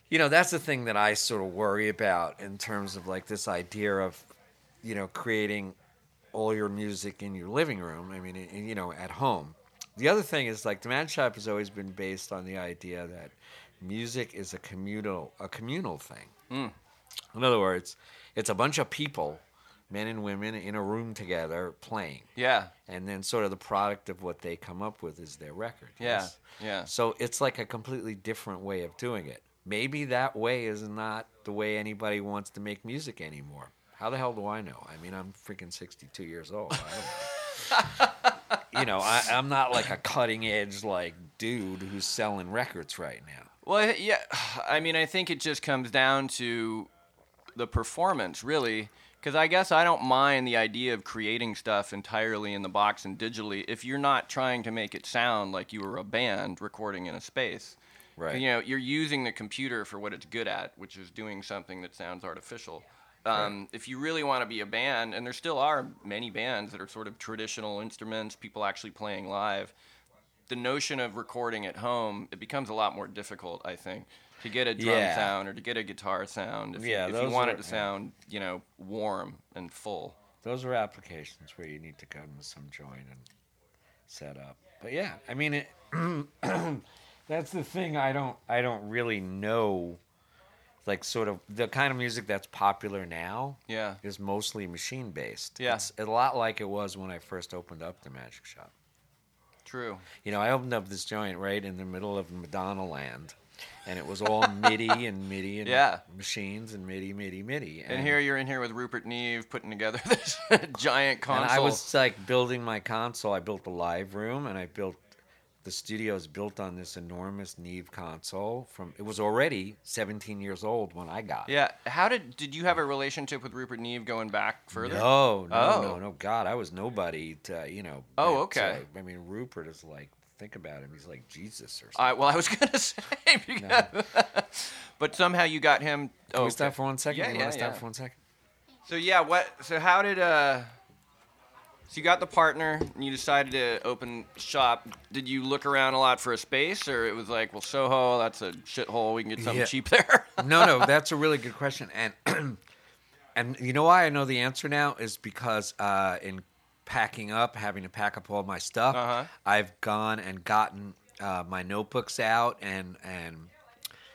you know, that's the thing that I sort of worry about in terms of like this idea of, you know, creating all your music in your living room. I mean, in, you know, at home. The other thing is like the Man Shop has always been based on the idea that music is a communal a communal thing. Mm. In other words, it's a bunch of people, men and women, in a room together playing, Yeah. and then sort of the product of what they come up with is their record. Yeah. yes? Yeah. So it's like a completely different way of doing it. Maybe that way is not the way anybody wants to make music anymore. How the hell do I know? I mean, I'm freaking 62 years old. I don't know. you know, I, I'm not like a cutting edge like dude who's selling records right now. Well, yeah. I mean, I think it just comes down to the performance, really. Because I guess I don't mind the idea of creating stuff entirely in the box and digitally if you're not trying to make it sound like you were a band recording in a space. Right. You know, you're using the computer for what it's good at, which is doing something that sounds artificial. Um, If you really want to be a band, and there still are many bands that are sort of traditional instruments, people actually playing live, the notion of recording at home, it becomes a lot more difficult, I think, to get a drum Yeah. sound or to get a guitar sound. If, Yeah, you, if you want are- it to sound, you know, warm and full. Those are applications where you need to come to some joint and set up. But yeah, I mean, it, that's the thing. I don't, I don't really know, like, sort of the kind of music that's popular now Yeah. is mostly machine based. Yeah. it's a lot like it was when I first opened up the Magic Shop. True. You know, I opened up this joint right in the middle of Madonna land. And it was all MIDI and MIDI and Yeah. machines and MIDI, MIDI, MIDI. And here you're in here with Rupert Neve putting together this giant console. And I was like building my console. I built the live room, and I built the studio's built on this enormous Neve console. From it was already 17 years old when I got it. Yeah. How did did you have a relationship with Rupert Neve going back further? No, no, Oh. no, no. God, I was nobody. To, you know. Oh, okay. uh, I mean, Rupert is like. Think about him. He's like Jesus or something. I, well, I was gonna say, because, but somehow you got him. Can oh, we stop for one second? Yeah, you yeah, want to stop yeah. for one second? So yeah, what? So how did uh? So you got the partner, and you decided to open shop. Did you look around a lot for a space, or it was like, well, Soho, that's a shithole. We can get something Yeah. cheap there. no, no, that's a really good question, and and you know why I know the answer now is because uh, in packing up, having to pack up all my stuff, Uh-huh. I've gone and gotten uh, my notebooks out and and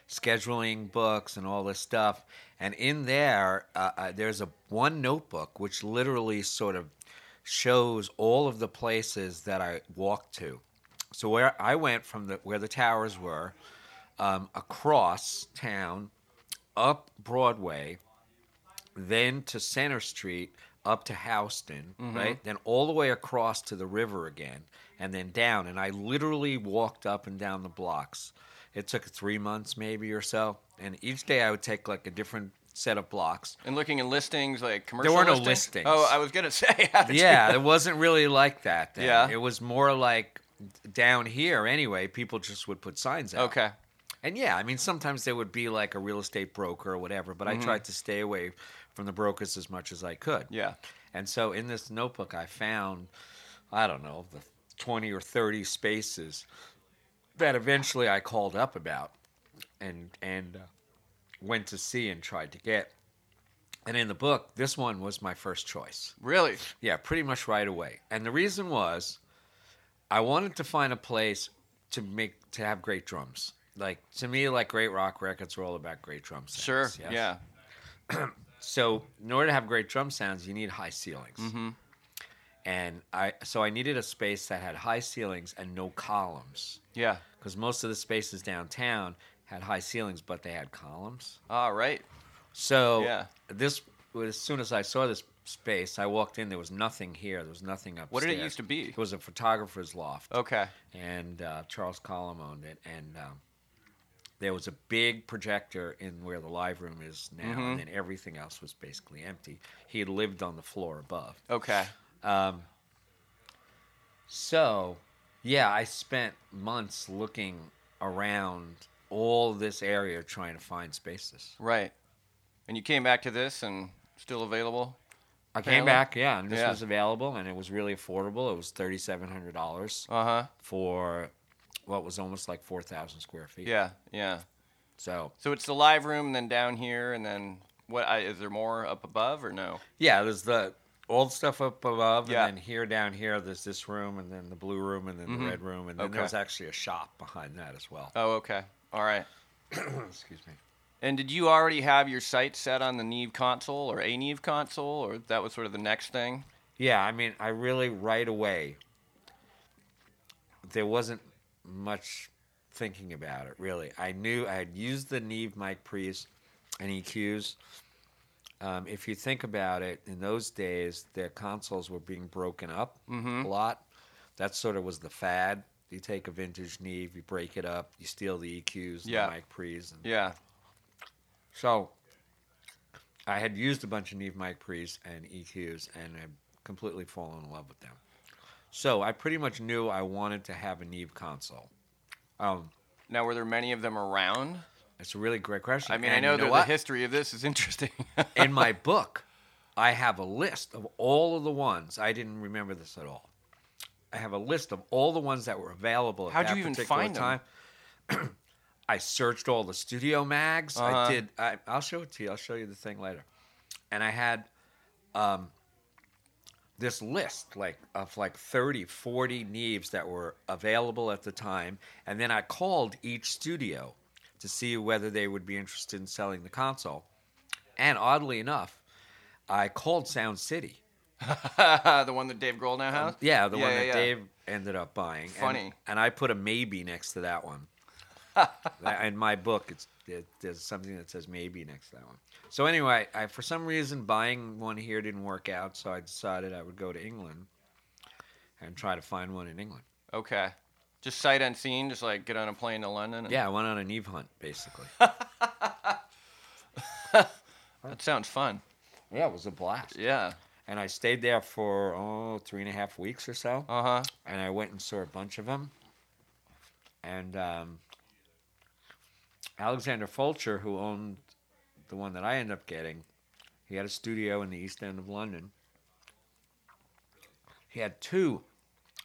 scheduling books and all this stuff, and in there, uh, uh, there's a one notebook which literally sort of shows all of the places that I walked to. So where I went from the where the towers were, um, across town, up Broadway, then to Center Street, up to Houston, right? Then all the way across to the river again, and then down. And I literally walked up and down the blocks. It took three months, maybe or so. And each day I would take like a different set of blocks. and looking in listings, like commercial. There were no listings? listings. Oh, I was gonna say. how did you- yeah, it wasn't really like that. Then. Yeah. it was more like down here anyway. People just would put signs out. Okay. And yeah, I mean, sometimes there would be like a real estate broker or whatever, but Mm-hmm. I tried to stay away from the brokers as much as I could. Yeah. And so in this notebook, I found, I don't know, the 20 or 30 spaces that eventually I called up about and, and uh, went to see and tried to get. And in the book, this one was my first choice. Really. Yeah, pretty much right away. And the reason was I wanted to find a place to make to have great drums. Like to me, like great rock records are all about great drum sounds. Sure. yes? Yeah. So in order to have great drum sounds, you need high ceilings. Mm-hmm. And I so I needed a space that had high ceilings and no columns Yeah. because most of the spaces downtown had high ceilings, but they had columns. All right. So Yeah. this as soon as I saw this space, I walked in. There was nothing here. There was nothing upstairs. What did it used to be? It was a photographer's loft. Okay. and uh, Charles Collum owned it, and um, there was a big projector in where the live room is now, Mm-hmm. and then everything else was basically empty. He had lived on the floor above. Okay. Um, So, yeah, I spent months looking around all this area trying to find spaces. Right. And you came back to this and still available? I came back, yeah, and this Yeah. was available, and it was really affordable. It was thirty seven hundred dollars Uh huh. For what was almost like four thousand square feet. Yeah, yeah. So So it's the live room, and then down here, and then what? I, is there more up above or no? yeah, there's the old stuff up above, Yeah. and then here down here, there's this room, and then the blue room, and then Mhm. the red room, and then Okay. there's actually a shop behind that as well. Oh, okay. All right. Excuse me. And did you already have your site set on the Neve console or a Neve console, or that was sort of the next thing? Yeah, I mean, I really right away. There wasn't much thinking about it, really. I knew I had used the Neve mic pre's and EQs. Um, if you think about it, in those days, their consoles were being broken up Mhm. a lot. That sort of was the fad. You take a vintage Neve, you break it up, you steal the EQs, Yeah. the mic pre's, and Yeah. so I had used a bunch of Neve mic pre's and EQs and had completely fallen in love with them. So I pretty much knew I wanted to have a Neve console. Um, Now, were there many of them around? it's a really great question. I mean, I know, you that the history of this is interesting. in my book, I have a list of all of the ones. I didn't remember this at all. I have a list of all the ones that were available at How'd that you even particular find them? time. I searched all the studio mags. Uh-huh. I did. I, I'll show it to you. I'll show you the thing later. And I had um, this list like of like 30, 40 Neves that were available at the time, and then I called each studio to see whether they would be interested in selling the console. And oddly enough, I called Sound City. the one that Dave Grohl now has? Yeah, the Yeah, one yeah, that yeah. Dave ended up buying. And- Funny. And, I put a maybe next to that one. In my book, it's there's something that says maybe next to that one. So anyway, I, for some reason, buying one here didn't work out, so I decided I would go to England and try to find one in England. Okay. Just sight unseen, just like get on a plane to London? And... Yeah, I went on an Eve hunt, basically. That sounds fun. yeah, it was a blast. Yeah. And I stayed there for, oh, three and a half weeks or so. Uh huh. and I went and saw a bunch of them. And um, Alexander Fulcher, who owned the one that I ended up getting, he had a studio in the East End of London. He had two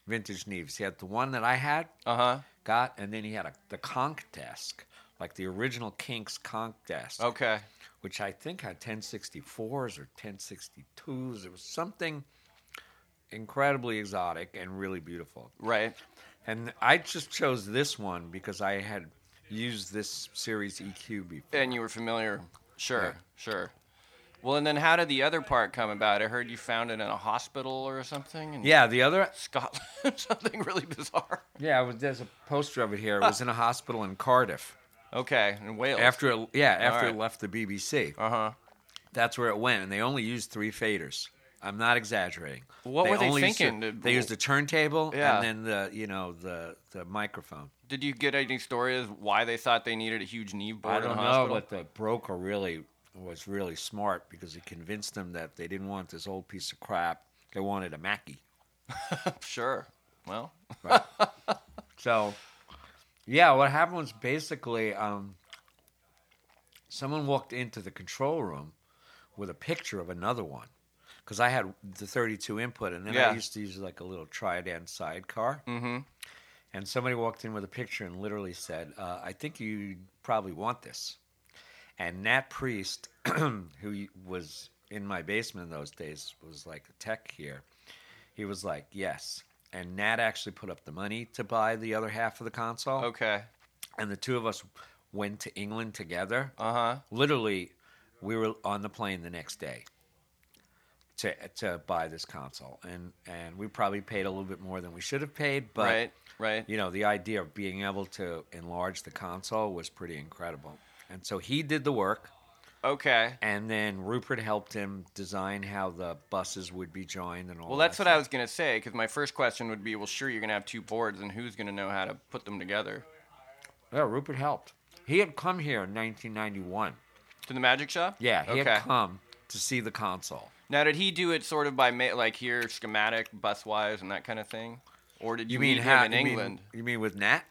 vintage Neves. He had the one that I had Uh huh. got, and then he had a, the Konk desk, like the original Kinks Konk desk, Okay. which I think had 1064s or 1062s. It was something incredibly exotic and really beautiful. Right. And I just chose this one because I had used this series EQ before. And you were familiar. Sure. Yeah. Sure. Well, and then how did the other part come about? I heard you found it in a hospital or something. In yeah, the other Scotland. something really bizarre. yeah, was, there's a poster of it here. It was in a hospital in Cardiff. Okay. In Wales. After it, yeah, after right. it left the BBC, Uh huh. that's where it went, and they only used three faders. I'm not exaggerating. What were they only used thinking? the- Did- they used a turntable Yeah. and then the you know the the microphone. Did you get any stories why they thought they needed a huge Neve board I in don't know, hospital? but the broker really was really smart because he convinced them that they didn't want this old piece of crap. They wanted a Mackie. Sure. Well. So, yeah, what happened was basically um, someone walked into the control room with a picture of another one because I had the 32 input, and then Yeah. I used to use like a little Trident sidecar. Mm-hmm. And somebody walked in with a picture and literally said, uh, "I think you probably want this." And Nat Priest, who was in my basement in those days, was like a tech here. He was like, "Yes." And Nat actually put up the money to buy the other half of the console. Okay. And the two of us went to England together. Uh huh. Literally, we were on the plane the next day to to buy this console, and and we probably paid a little bit more than we should have paid, but right. Right. you know, the idea of being able to enlarge the console was pretty incredible. And so he did the work, Okay. and then Rupert helped him design how the buses would be joined and all. Well, that's that what I was gonna say. Because my first question would be, well, sure, you're gonna have two boards, and who's gonna know how to put them together? Yeah, Rupert helped. He had come here in 1991. To the magic shop? Yeah, he Okay. had come to see the console. Now, did he do it sort of by ma- like here schematic, bus wise, and that kind of thing, or did you, You mean meet how? him in you mean- England? you mean with Nat?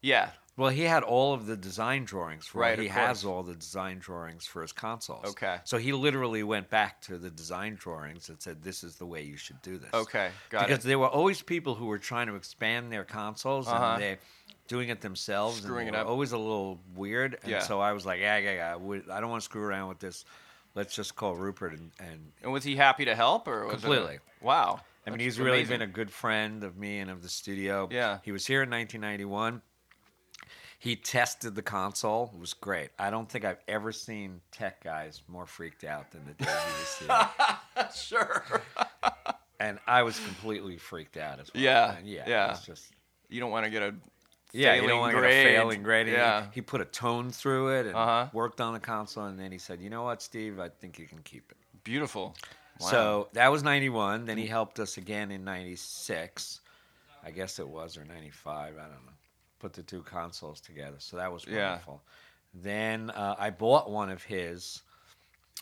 Yeah. Well, he had all of the design drawings for Right, He of has all the design drawings for his consoles. Okay. So he literally went back to the design drawings and said, "This is the way you should do this." Okay. Got because it. there were always people who were trying to expand their consoles Uh-huh. and they're doing it themselves. and Screwing they it were up. Always a little weird. And Yeah. so I was like, yeah, yeah, yeah. I don't want to screw around with this. Let's just call Rupert and, and And was he happy to help, or was Completely. It wow. I mean, he's really amazing. been a good friend of me and of the studio. Yeah. He was here in 1991. He tested the console. It was great. I don't think I've ever seen tech guys more freaked out than the day he was here. sure. and I was completely freaked out as well. Yeah, And yeah. yeah. It's just You don't want to get a yeah. You don't want to get grade. a failing grade. And Yeah. He, he put a tone through it and Uh-huh. worked on the console, and then he said, "You know what, Steve? I think you can keep it." Beautiful. Wow. So that was 91. Then he helped us again in 96. I guess it was, or 95. I don't know. Put the two consoles together. So that was Yeah. wonderful. Then uh, I bought one of his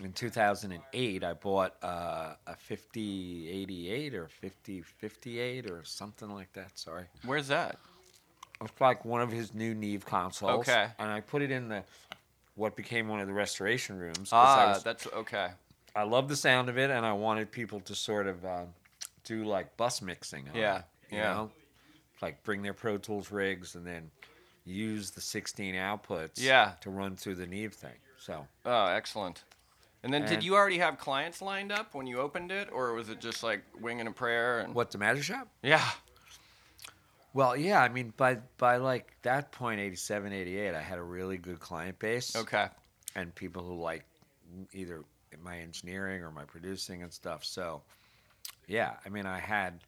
in 2008. I bought uh, a 5088 or 5058 or something like that. Sorry. where's that? It's like one of his new Neve consoles. Okay. And I put it in the what became one of the restoration rooms. Ah, was- that's okay. I love the sound of it, and I wanted people to sort of uh, do like bus mixing. on Yeah, it, you yeah. know, like bring their Pro Tools rigs and then use the 16 outputs. Yeah. to run through the Neve thing. So Oh, excellent. And then, did you already have clients lined up when you opened it, or was it just like winging a prayer? And what the Magic Shop? yeah, Well, yeah, I mean by by like that point, 87, 88, I had a really good client base. okay, and people who like either my engineering or my producing and stuff. So, yeah, I mean, I had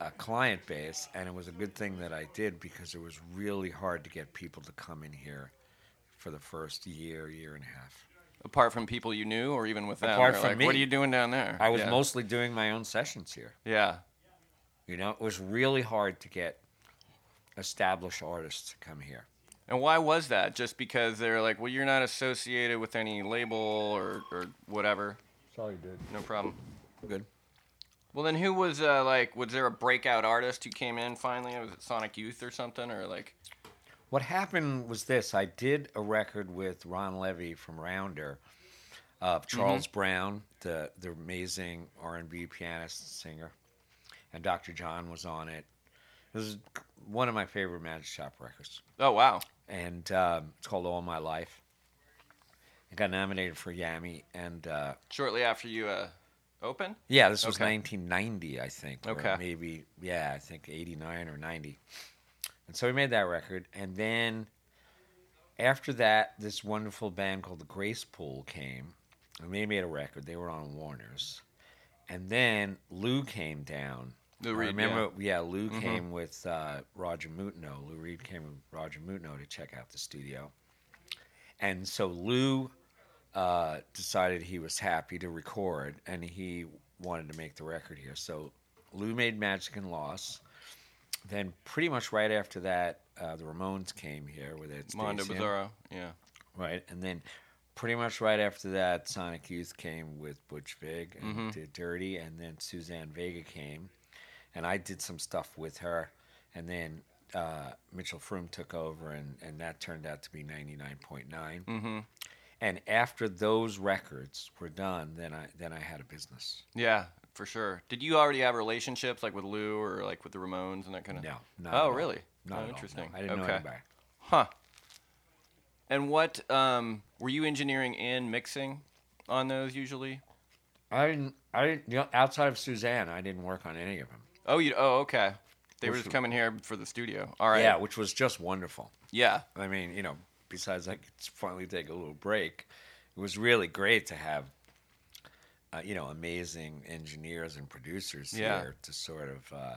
a client base, and it was a good thing that I did because it was really hard to get people to come in here for the first year, year and a half. apart from people you knew, or even with them, Apart from like, me. what are you doing down there? I was yeah. mostly doing my own sessions here. yeah, You know, it was really hard to get established artists to come here. And why was that? Just because they're like, well, you're not associated with any label or, or whatever. Sorry, dude. No problem. Good. Well, then who was uh, like? Was there a breakout artist who came in finally? Was it Sonic Youth or something, or like? What happened was this: I did a record with Ron Levy from Rounder, uh, Charles Brown, the the amazing R and B pianist singer, and Dr. John was on it. This is one of my favorite Magic Shop records, Oh wow. and um, it's called All My Life. It got nominated for Yami, and uh, Shortly after you uh, opened. yeah, this was Okay. 1990, I think. or Okay. maybe yeah, I think 89 or 90. And so we made that record, and then after that, this wonderful band called the Grace Pool came, and they made a record. They were on Warner's, and then Lou came down. Lou I remember, yeah, Lou Mhm. came with uh, Roger Moutenot. Lou Reed came with Roger Moutenot to check out the studio, and so Lou uh, decided he was happy to record, and he wanted to make the record here. So Lou made Magic and Loss. Then, pretty much right after that, uh, the Ramones came here with it. Mondo Bizarro. Yeah. Right, and then pretty much right after that, Sonic Youth came with Butch Vig and Mhm. did Dirty, and then Suzanne Vega came, and I did some stuff with her, and then uh, Mitchell Froom took over, and, and that turned out to be 99.9. Mm-hmm. And after those records were done, then I then I had a business. Yeah, for sure. Did you already have relationships like with Lou or like with the Ramones and that kind of? No, not Oh, really? Not oh, at all, no. interesting. I didn't know okay. anybody. Huh. And what um, were you engineering and mixing on those usually? I didn't. I didn't. You know, outside of Suzanne, I didn't work on any of them. Oh, you. Oh, okay. They were just coming here for the studio. All right. Yeah, which was just wonderful. Yeah. I mean, you know, besides I could finally take a little break, it was really great to have, uh, you know, amazing engineers and producers Yeah. here to sort of, uh,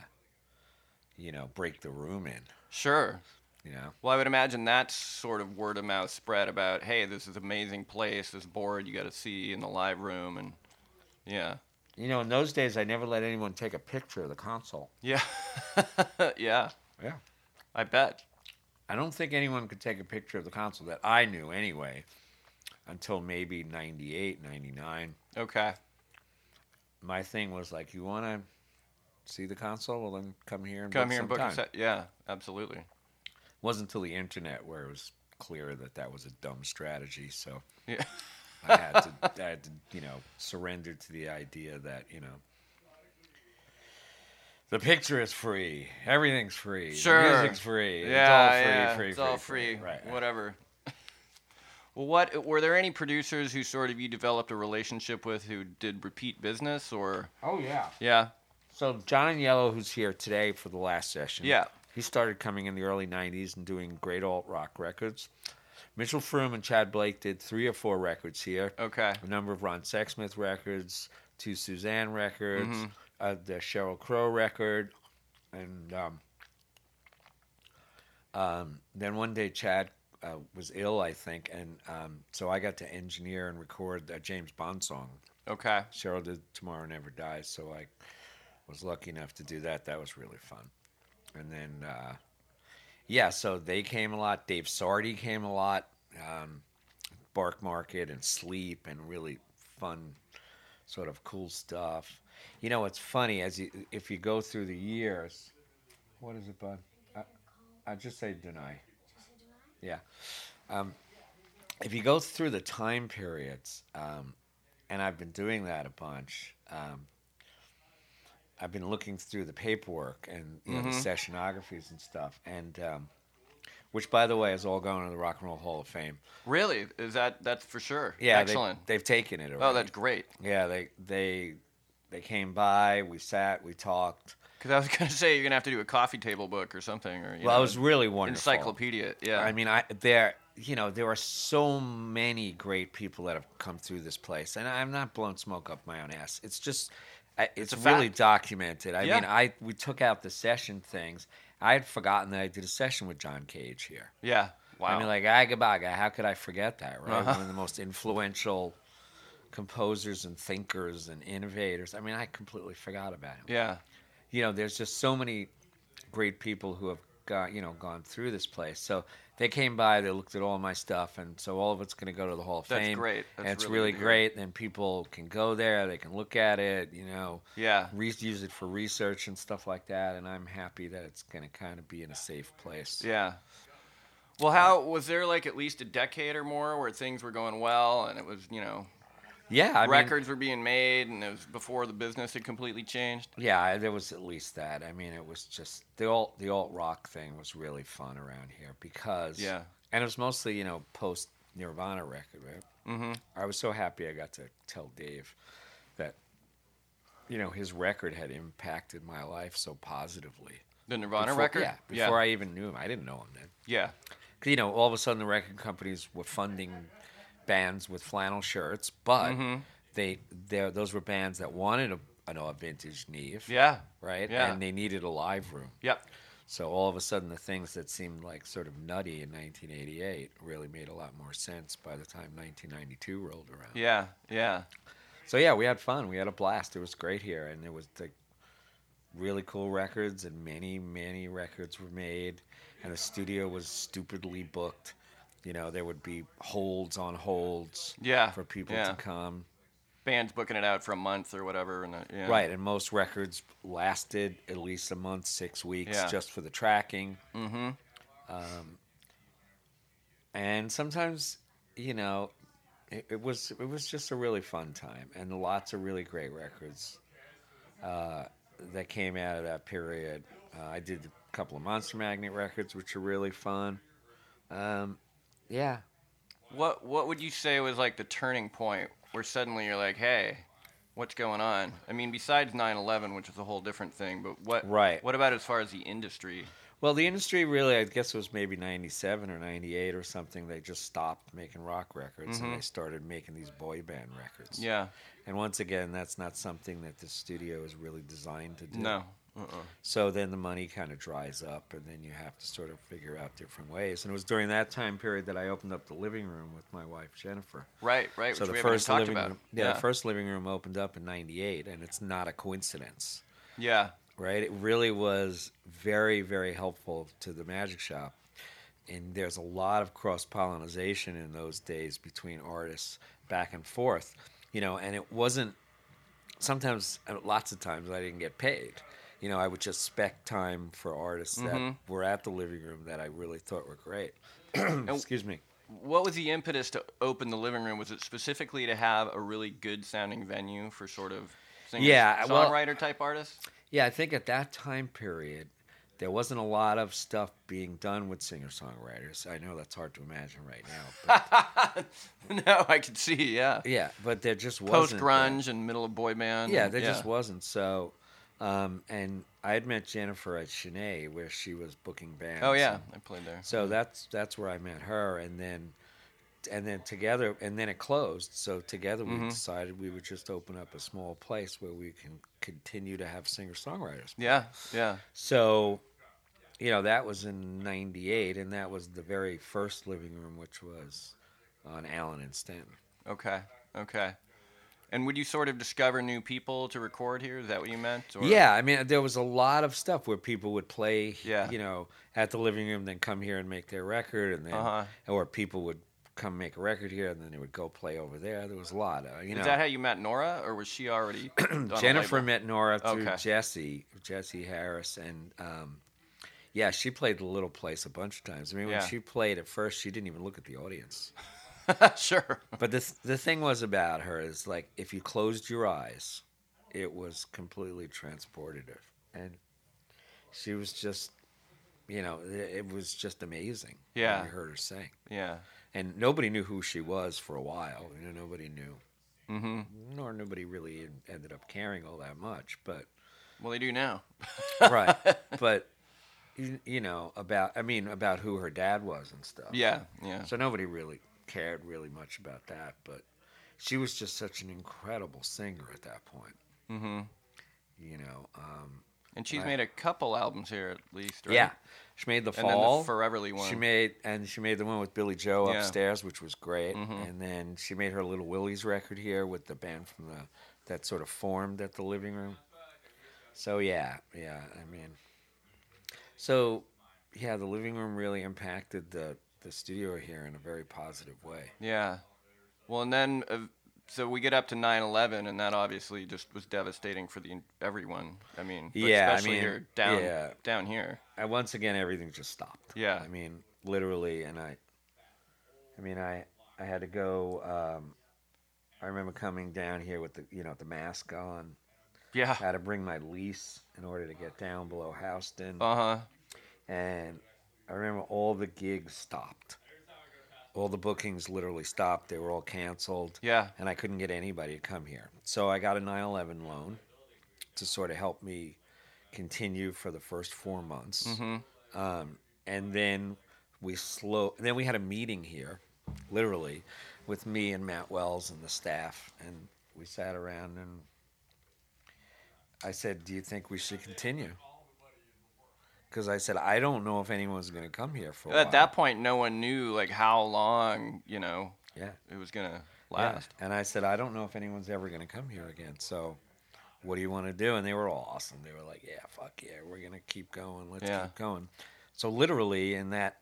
you know, break the room in. Sure. You know, Well, I would imagine that's sort of word of mouth spread about, hey, this is an amazing place, this board you got to see in the live room, and yeah, you know, in those days, I never let anyone take a picture of the console. yeah, yeah. Yeah. I bet. I don't think anyone could take a picture of the console that I knew anyway, until maybe 98, 99. Okay. my thing was like, you want to see the console? Well, then come here and Come book here and book a set. Yeah, absolutely. wasn't until the internet where it was clear that that was a dumb strategy. So Yeah. I had to, I had to, you know, surrender to the idea that you know, the picture is free, everything's free, Sure. the music's free, Yeah, it's all free, yeah, free, it's free, all free. right? right. Whatever. well, what were there any producers who sort of you developed a relationship with who did repeat business or? Oh yeah. Yeah. So John Agnello, who's here today for the last session, Yeah. he started coming in the early '90s and doing great alt rock records. Mitchell Froom and Chad Blake did three or four records here. Okay. a number of Ron Sexsmith records, two Suzanne records, Mm-hmm. uh, the Sheryl Crow record, and um, um, then one day Chad uh, was ill, I think, and um, so I got to engineer and record a James Bond song. Okay. Sheryl did "Tomorrow Never Dies," so I was lucky enough to do that. That was really fun. And then, uh, yeah, so they came a lot. Dave Sardy came a lot. Um, Barkmarket and Sleep and really fun, sort of cool stuff. You know, it's funny as you if you go through the years. What is it, bud? I, I just say deny. Yeah. Um, if you go through the time periods, um, and I've been doing that a bunch. Um, I've been looking through the paperwork and you know, the sessionographies and stuff, and um, which, by the way, is all going to the Rock and Roll Hall of Fame. Really? Is that that's for sure? Yeah, Excellent. They, they've taken it. Already. oh, that's great. yeah. They they they came by. We sat. We talked. Because I was gonna say you're gonna have to do a coffee table book or something, or you Well, know, it was really wonderful. encyclopedia. Yeah. I mean, I there you know there are so many great people that have come through this place, and I'm not blowing smoke up my own ass. It's just I- it's, really fact. documented. I Yeah. mean, I we took out the session things. I had forgotten that I did a session with John Cage here. yeah. Wow. I mean, like Agabaga, how could I forget that? Right, Uh-huh. one of the most influential composers and thinkers and innovators. I mean, I completely forgot about him yeah. you know, there's just so many great people who have got, you know, gone through this place. So they came by, they looked at all my stuff, and so all of it's going to go to the Hall of Fame. That's Fame. great. and That's it's really really good to hear. great. Then people can go there, they can look at it, you know, Yeah. re- use it for research and stuff like that. And I'm happy that it's going to kind of be in a safe place. Yeah. Well, how was there like at least a decade or more where things were going well and it was you know Yeah, I mean, records were being made and it was before the business had completely changed. Yeah, there was at least that. I mean, it was just the alt the alt rock thing was really fun around here because Yeah. and it was mostly you know post Nirvana record, right? Mm-hmm. I was so happy I got to tell Dave that you know his record had impacted my life so positively. The Nirvana Before- record. yeah. Before I even knew him, I didn't know him then. Yeah. you know, all of a sudden the record companies were funding bands with flannel shirts, but Mhm. they they those were bands that wanted a, an a vintage Neve, Yeah. right? Yeah. And they needed a live room. Yep. So all of a sudden, the things that seemed like sort of nutty in 1988 really made a lot more sense by the time 1992 rolled around. Yeah. Yeah. So yeah, we had fun. We had a blast. It was great here, and it was like really cool records, and many, many records were made, and the studio was stupidly booked. You know, there would be holds on holds Yeah. for people yeah. to come. Bands booking it out for a month or whatever, and uh, yeah. Right, and most records lasted at least a month, six weeks, Yeah. just for the tracking. Mm-hmm. Um, and sometimes, you know, it, it was it was just a really fun time, and lots of really great records uh, that came out of that period. Uh, I did a couple of Monster Magnet records, which are really fun. Um, yeah, What What would you say was like the turning point where suddenly you're like, hey, what's going on? I mean, besides 9/11, which is a whole different thing, but what Right. What about as far as the industry? Well, the industry really, I guess it was maybe 97 or 98 or something. They just stopped making rock records Mhm. and they started making these boy band records. Yeah. And once again, that's not something that the studio is really designed to do. No. Uh-uh. So then the money kind of dries up and then you have to sort of figure out different ways. And it was during that time period that I opened up the living room with my wife, Jennifer. Right. Right. so which the first talked living about. room, yeah, the first living room opened up in 98 and it's not a coincidence Yeah. right? It really was very, very helpful to the magic shop. And there's a lot of cross pollination in those days between artists back and forth, you know, and it wasn't sometimes, uh, lots of times, I didn't get paid. You know, I would just spec time for artists Mhm. that were at the living room that I really thought were great. Excuse me. What was the impetus to open the living room? Was it specifically to have a really good sounding venue for sort of singer Yeah, well- songwriter type artists? Yeah, I think at that time period, there wasn't a lot of stuff being done with singer songwriters. I know that's hard to imagine right now. But no, I can see, yeah. yeah, but there just Post wasn't. that. grunge and middle of boy band. Yeah, there just wasn't. So, um, and I had met Jennifer at Sin-é where she was booking bands. Oh yeah, I played there. So that's that's where I met her, and then and then together, and then it closed. So together, we Mhm. decided we would just open up a small place where we can continue to have singer songwriters. Yeah, yeah. So, you know, that was in '98, and that was the very first living room, which was on Allen and Stanton. Okay, okay. And would you sort of discover new people to record here? Is that what you meant? Or? Yeah, I mean, there was a lot of stuff where people would play, Yeah. you know, at the living room, then come here and make their record, and then, Uh-huh. or people would come make a record here, and then they would go play over there. There was a lot of, you know. Is that how you met Norah, or was she already? Jennifer met Norah through Okay. Jesse, Jesse Harris, and um, yeah, she played the little place a bunch of times. I mean, Yeah. when she played at first, she didn't even look at the audience. sure. But the the thing was about her is like if you closed your eyes, it was completely transportative, and she was just, you know, it, it was just amazing. Yeah. when I heard her sing, Yeah. and nobody knew who she was for a while. You know, nobody knew, Mm-hmm. nor nobody really ended up caring all that much. But Well, they do now. right, but you, you know about I mean about who her dad was and stuff. Yeah, yeah. So nobody really cared really much about that, but she was just such an incredible singer at that point. Mm-hmm. You know, um, And she's Right. made a couple albums here at least, right? yeah, she made the And then fall. the Foreverly one. She made and she made the one with Billie Joe Yeah. upstairs, which was great. Mhm. And then she made her Little Willie's record here with the band from the that sort of formed at the living room. So yeah, yeah. I mean, so yeah, the living room really impacted the the studio here in a very positive way. Yeah. Well, and then uh, so we get up to 9/11, and that obviously just was devastating for the everyone. I mean, Yeah, I especially mean, here down yeah. down here. And once again, everything just stopped. Yeah. I mean, literally, and I, I mean, I, I had to go. Um, I remember coming down here with the, you know, the mask on. Yeah. I had to bring my lease in order to get down below Houston, Uh huh. and I remember all the gigs stopped. All the bookings literally stopped. They were all canceled, Yeah. and I couldn't get anybody to come here. So I got a 9/11 loan to sort of help me continue for the first four months. Mm-hmm. Um, and then we slow. Then we had a meeting here, literally, with me and Matt Wells and the staff, and we sat around and I said, "Do you think we should continue?" Because I said, "I don't know if anyone's going to come here for At while." that point, no one knew like how long you know yeah, it was gonna yeah. last. And I said, "I don't know if anyone's ever going to come here again." So. What do you want to do? And they were all awesome. They were like, "Yeah, fuck yeah, we're gonna keep going. Let's Yeah. keep going." So literally, in that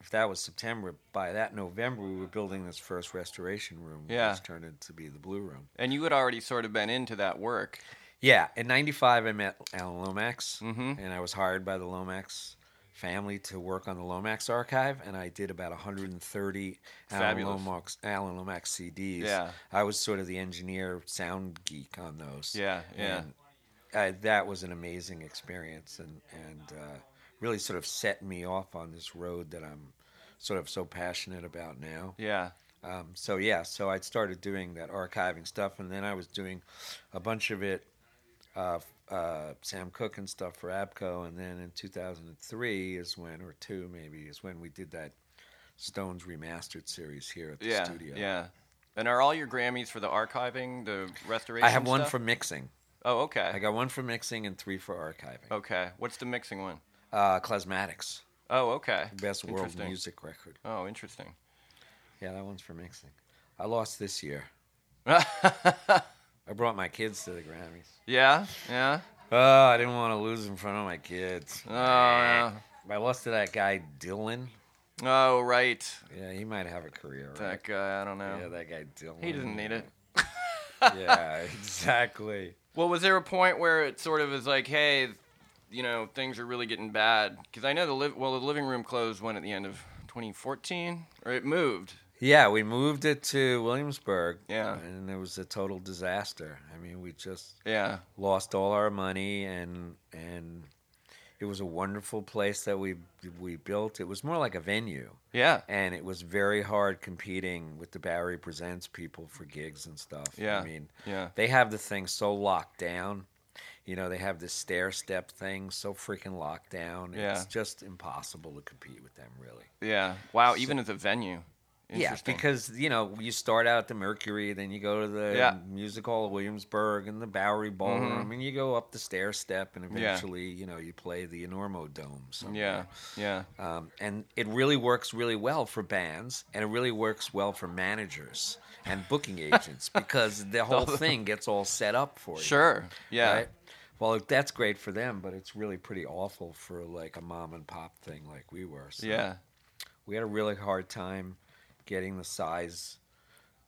if that was September, by that November, we were building this first restoration room, Yeah. which turned into be the Blue Room. And you had already sort of been into that work. Yeah, in '95, I met Alan Lomax, Mhm. and I was hired by the Lomax family to work on the Lomax archive, and I did about 130 Alan Lomax, Alan Lomax CDs. Yeah. I was sort of the engineer, sound geek on those. Yeah, yeah. And I, that was an amazing experience, and and uh, really sort of set me off on this road that I'm sort of so passionate about now. Yeah. Um, so yeah, so I started doing that archiving stuff, and then I was doing a bunch of it, uh, uh, Sam Cooke and stuff for ABKCO, and then in 2003 is when, or two maybe, is when we did that Stones remastered series here at the Yeah. studio. Yeah. And are all your Grammys for the archiving, the restoration? I have one stuff? for mixing. Oh, okay. I got one for mixing and three for archiving. Okay. What's the mixing one? Uh, Klezmatics, Oh, okay. best world music record. Oh, interesting. Yeah, that one's for mixing. I lost this year. I brought my kids to the Grammys. Yeah. Yeah. Oh, I didn't want to lose in front of my kids. Oh, yeah. I lost to that guy Dylan. Oh, right. Yeah, he might have a career. Right? That guy. I don't know. Yeah, that guy Dylan. he doesn't need it. yeah, exactly. Well, was there a point where it sort of was like, hey, you know, things are really getting bad? Because I know the liv- well, the living room closed when at the end of 2014, or it moved. Yeah, we moved it to Williamsburg. Yeah. and it was a total disaster. I mean, we just Yeah. lost all our money, and and it was a wonderful place that we we built. It was more like a venue, Yeah. and it was very hard competing with the Bowery Presents people for gigs and stuff. Yeah. I mean, Yeah. they have the thing so locked down. You know, they have this stair step thing so freaking locked down. Yeah. It's just impossible to compete with them, really. Yeah. Wow. Even as a venue. Yeah, because you know you start out at the Mercury, then you go to the Yeah. Mm-hmm. Music Hall of Williamsburg and the Bowery Ballroom, and you go up the stair step, and Yeah. eventually, you know, you play the Enormo Dome. Yeah. Yeah. um, and it really works really well for bands, and it really works well for managers and booking agents because the whole thing gets all set up for you. Sure. Yeah. Right? Well, that's great for them, but it's really pretty awful for like a mom and pop thing like we were. So Yeah. we had a really hard time getting the size,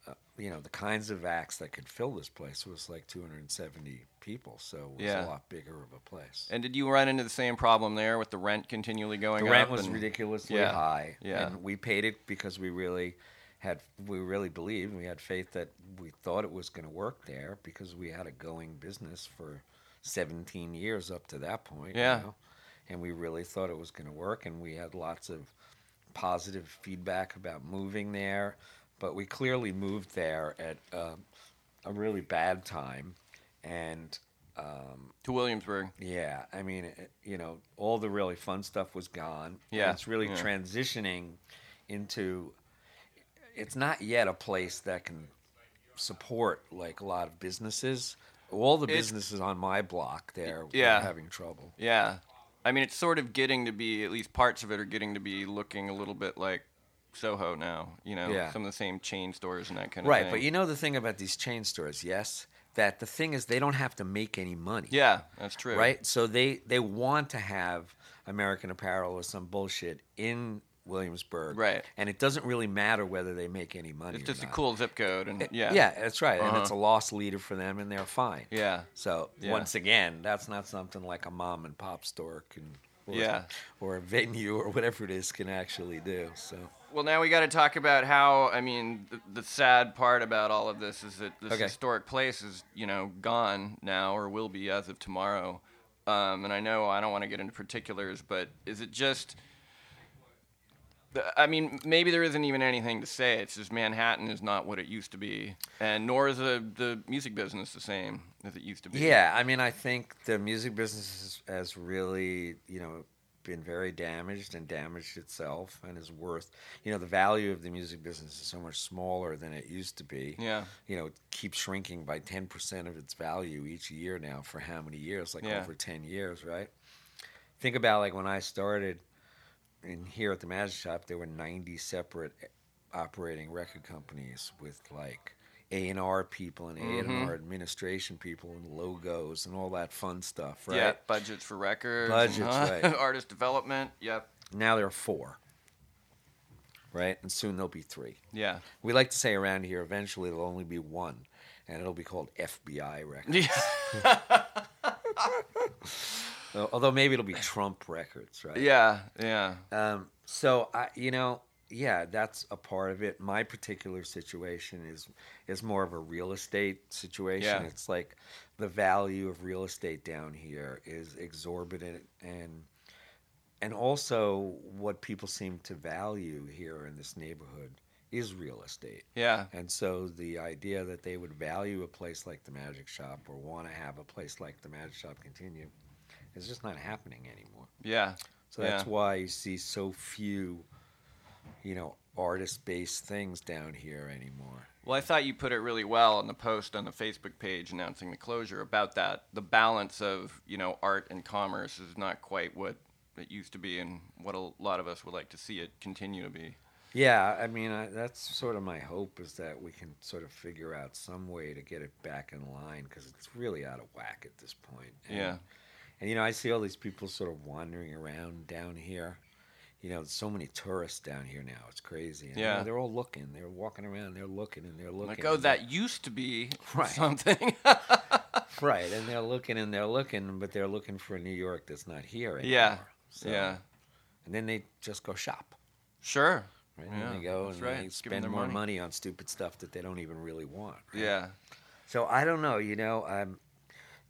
uh, you know, the kinds of acts that could fill this place. Was like 270 people, so it was Yeah. a lot bigger of a place. And did you run into the same problem there with the rent continually going the up? rent was and- ridiculously Yeah. high, Yeah. and we paid it because we really had we really believed we had faith that we thought it was going to work there because we had a going business for 17 years up to that point. you Yeah. know? and we really thought it was going to work, and we had lots of positive feedback about moving there, but we clearly moved there at uh, a really bad time, and. Um, To Williamsburg. yeah, I mean, it, you know, all the really fun stuff was gone. Yeah, it's really yeah. transitioning into. It's not yet a place that can support like a lot of businesses. All the It's- businesses on my block there Yeah. having trouble. Yeah. I mean, it's sort of getting to be, at least parts of it are getting to be looking a little bit like Soho now. You know, Yeah. some of the same chain stores and that kind of Right, thing. Right, but you know the thing about these chain stores, yes, that the thing is they don't have to make any money. Yeah, that's true. right? So they they want to have American Apparel or some bullshit in Williamsburg, Right. And it doesn't really matter whether they make any money. It's just a cool zip code, and yeah, yeah, that's right, and Uh-huh. it's a loss leader for them, and they're fine. yeah, So Yeah. once again, that's not something like a mom and pop store can, or, Yeah. or a venue or whatever it is can actually do. So Well, now we got to talk about how. I mean, the, the sad part about all of this is that this Okay. historic place is, you know, gone now or will be as of tomorrow. Um, and I know I don't want to get into particulars, but is it just? I mean, maybe there isn't even anything to say. It's just Manhattan is not what it used to be, and nor is the the music business the same as it used to be. Yeah, I mean, I think the music business has, has really, you know, been very damaged and damaged itself, and is worth, you know, the value of the music business is so much smaller than it used to be. Yeah. You know, it keeps shrinking by ten percent of its value each year now. For how many years? Like Yeah. over ten years, right? Think about like when I started in here at the Magic Shop, there were ninety separate operating record companies with like A and R people and A and Mm-hmm. R administration people and logos and all that fun stuff, right? Yeah, budgets for records, Budgets, and, right. artist development. Yep. Now there are four, right? And soon there'll be three. Yeah. We like to say around here, eventually there'll only be one, and it'll be called FBI Records. Yeah. Although maybe it'll be Trump Records, right? Yeah. Yeah. Um, so I, you know, yeah, that's a part of it. My particular situation is is more of a real estate situation. Yeah. It's like the value of real estate down here is exorbitant, and and also what people seem to value here in this neighborhood is real estate. Yeah. And so the idea that they would value a place like the Magic Shop or want to have a place like the Magic Shop continue is just not happening anymore. Yeah. So that's Yeah. why you see so few, you know, artist-based things down here anymore. Well, I thought you put it really well on the post on the Facebook page announcing the closure about that. The balance of, you know, art and commerce is not quite what it used to be and what a lot of us would like to see it continue to be. Yeah, I mean, I, that's sort of my hope is that we can sort of figure out some way to get it back in line because it's really out of whack at this point. And, Yeah. And you know, I see all these people sort of wandering around down here, you know, so many tourists down here now. It's crazy. And, Yeah. they're all looking. They're walking around. They're looking and they're looking. Like, oh, that used to be Right. something. right, and they're looking and they're looking, but they're looking for a New York that's not here anymore. yeah. So- Yeah. And then they just go shop. Sure. Right? Yeah, and they go and right. they spend more money. money. on stupid stuff that they don't even really want. right? Yeah. So I don't know. You know, I'm.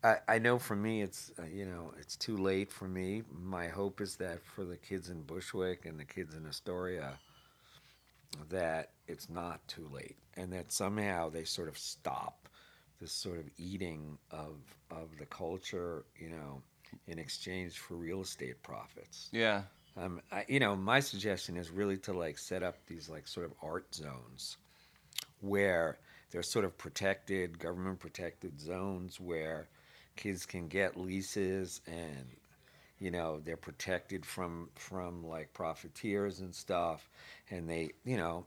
I, I know for me, it's uh, you know, it's too late for me. My hope is that for the kids in Bushwick and the kids in Astoria, that it's not too late, and that somehow they sort of stop this sort of eating of of the culture, you know, in exchange for real estate profits. Yeah. Um, I, you know, my suggestion is really to like set up these like sort of art zones where they're sort of protected, government protected zones where kids can get leases and you know they're protected from from like profiteers and stuff and they you know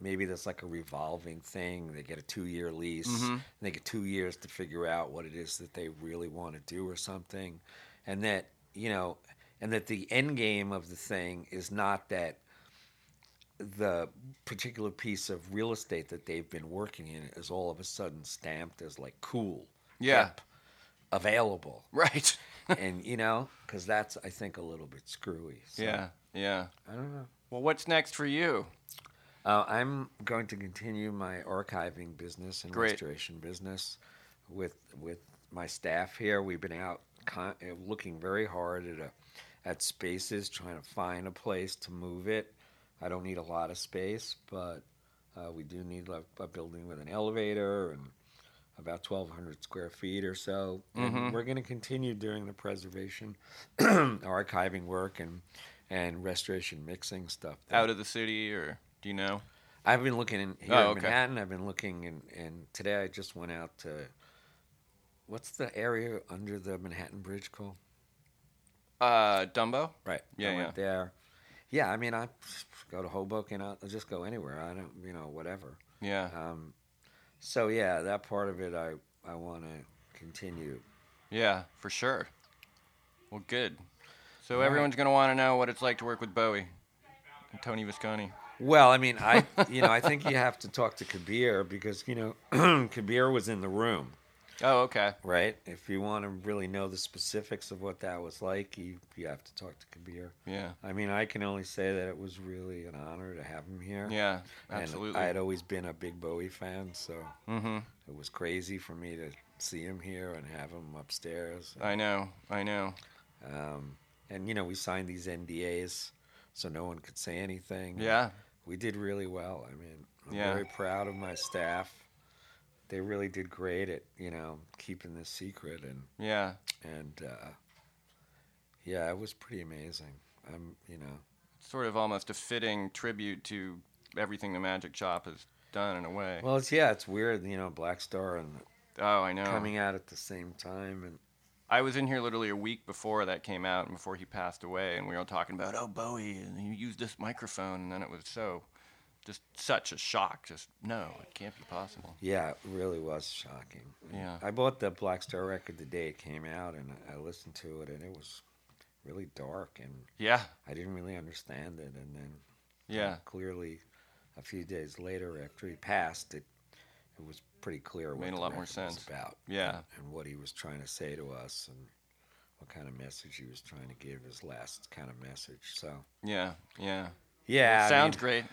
maybe that's like a revolving thing they get a two year lease Mhm. and they get two years to figure out what it is that they really want to do or something and that you know and that the end game of the thing is not that the particular piece of real estate that they've been working in is all of a sudden stamped as like cool Yeah. hip, available Right. and you know because that's i think a little bit screwy so, yeah. Yeah. i don't know Well, what's next for you? uh, i'm going to continue my archiving business and Great. restoration business with with my staff here we've been out con- uh, looking very hard at a at spaces trying to find a place to move it i don't need a lot of space but uh, we do need a, a building with an elevator and about 1,200 square feet or so. And Mhm. we're going to continue doing the preservation, archiving work, and and restoration mixing stuff. there. Out of the city, or do you know? I've been looking in here Oh, in okay. Manhattan. I've been looking, and and today I just went out to. What's the area under the Manhattan Bridge called? Uh, Dumbo. Right. Yeah, I went there. Yeah, I mean, I go to Hoboken. I'll just go anywhere. I don't, you know, whatever. Yeah. Um, so yeah, that part of it, I I want to continue. Yeah, for sure. Well, good. So All right. everyone's gonna want to know what it's like to work with Bowie and Tony Visconti. Well, I mean, I you know, I think you have to talk to Kabir because you know, Kabir was in the room, Oh, okay. right? If you want to really know the specifics of what that was like, you you have to talk to Kabir. Yeah. I mean, I can only say that it was really an honor to have him here. Yeah. And Absolutely. I had always been a big Bowie fan, so mm-hmm. it was crazy for me to see him here and have him upstairs. I know. I know. Um, and you know, we signed these NDAs, so no one could say anything. Yeah. we did really well. I mean, I'm Yeah. very proud of my staff. They really did great at you know keeping this secret, and Yeah. and uh, yeah, it was pretty amazing. I'm you know Sort of almost a fitting tribute to everything the Magic Shop has done in a way. well, it's yeah, it's weird, you know, Blackstar and oh, I know. coming out at the same time, and I was in here literally a week before that came out and before he passed away, and we were all talking about, oh, Bowie, and he used this microphone, and then it was so, just such a shock. Just, no, it can't be possible. yeah, it really was shocking. Yeah. I bought the Blackstar record the day it came out, and I listened to it, and it was really dark, and Yeah, I didn't really understand it, and then uh, yeah, clearly a few days later after he passed it it was pretty clear what Made a lot more sense. about Yeah. and, and what he was trying to say to us and what kind of message he was trying to give his last kind of message so yeah, yeah. yeah I Sounds mean, great.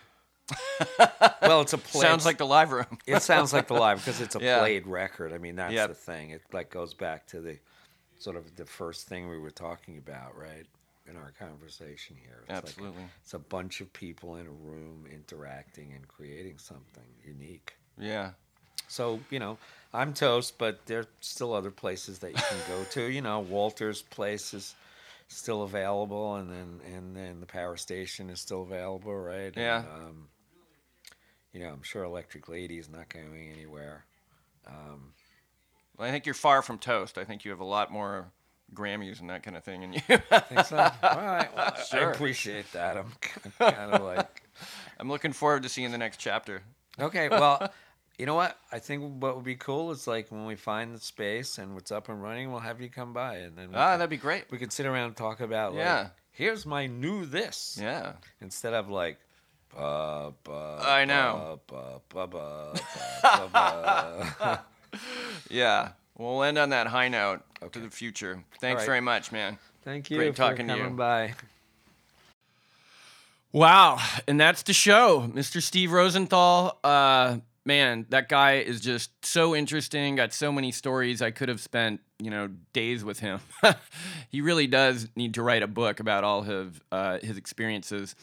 Well it's a play Sounds like the live room. it sounds like the live because it's a Yeah. played record i mean that's Yep. the thing it like goes back to the sort of the first thing we were talking about right in our conversation here it's like a- Absolutely. it's a bunch of people in a room interacting and creating something unique Yeah, So, you know, I'm toast, but there are still other places that you can go to. You know, Walter's place is still available, and then and then the power station is still available, right? Yeah. And, um, you know, I'm sure Electric Lady is not going anywhere. Um, well, I think you're far from toast. I think you have a lot more Grammys and that kind of thing in you. I think so? All right. Well, Sure. I appreciate that. I'm kind of like, I'm looking forward to seeing the next chapter. okay, well. You know what? I think what would be cool is like when we find the space and what's up and running, we'll have you come by, and then Ah, can- that'd be great. we could sit around and talk about like, Yeah. here's my new this. Yeah. Instead of like, ba, ba, I know. ba. Yeah. We'll end on that high note to the future. Thanks right. very much, man. Thank you Great for talking to you. by. Wow, and that's the show, Mr. Steve Rosenthal. Uh, man, that guy is just so interesting. Got so many stories. I could have spent you know days with him. he really does need to write a book about all of uh, his experiences.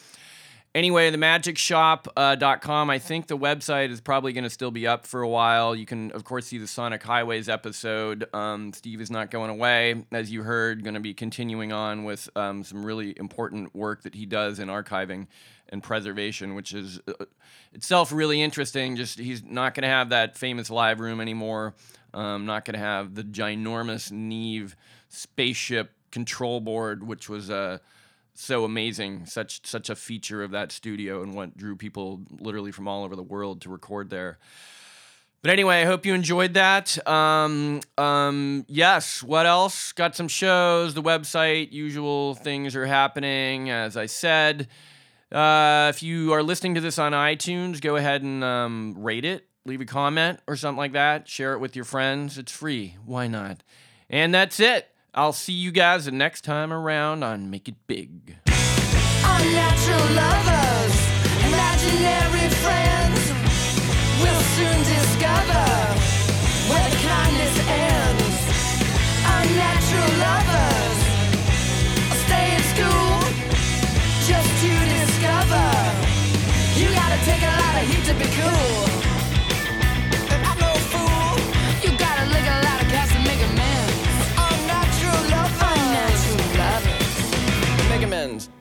Anyway, the magicshop.com. I think the website is probably going to still be up for a while. You can, of course, see the Sonic Highways episode. Um, Steve is not going away, as you heard, going to be continuing on with um, some really important work that he does in archiving and preservation, which is uh, itself really interesting. Just he's not going to have that famous live room anymore. Um, not going to have the ginormous Neve spaceship control board, which was a uh, so amazing, such such a feature of that studio and what drew people literally from all over the world to record there. But anyway, I hope you enjoyed that. Um, um, yes, what else? Got some shows, the website, usual things are happening, as I said. Uh, if you are listening to this on iTunes, go ahead and um, rate it, leave a comment or something like that. Share it with your friends. It's free. Why not? And that's it. I'll see you guys the next time around on Make It Big. Unnatural lovers, imaginary friends, we'll soon discover where kindness ends. Unnatural lovers, stay in school just to discover you gotta take a lot of heat to be cool. friends.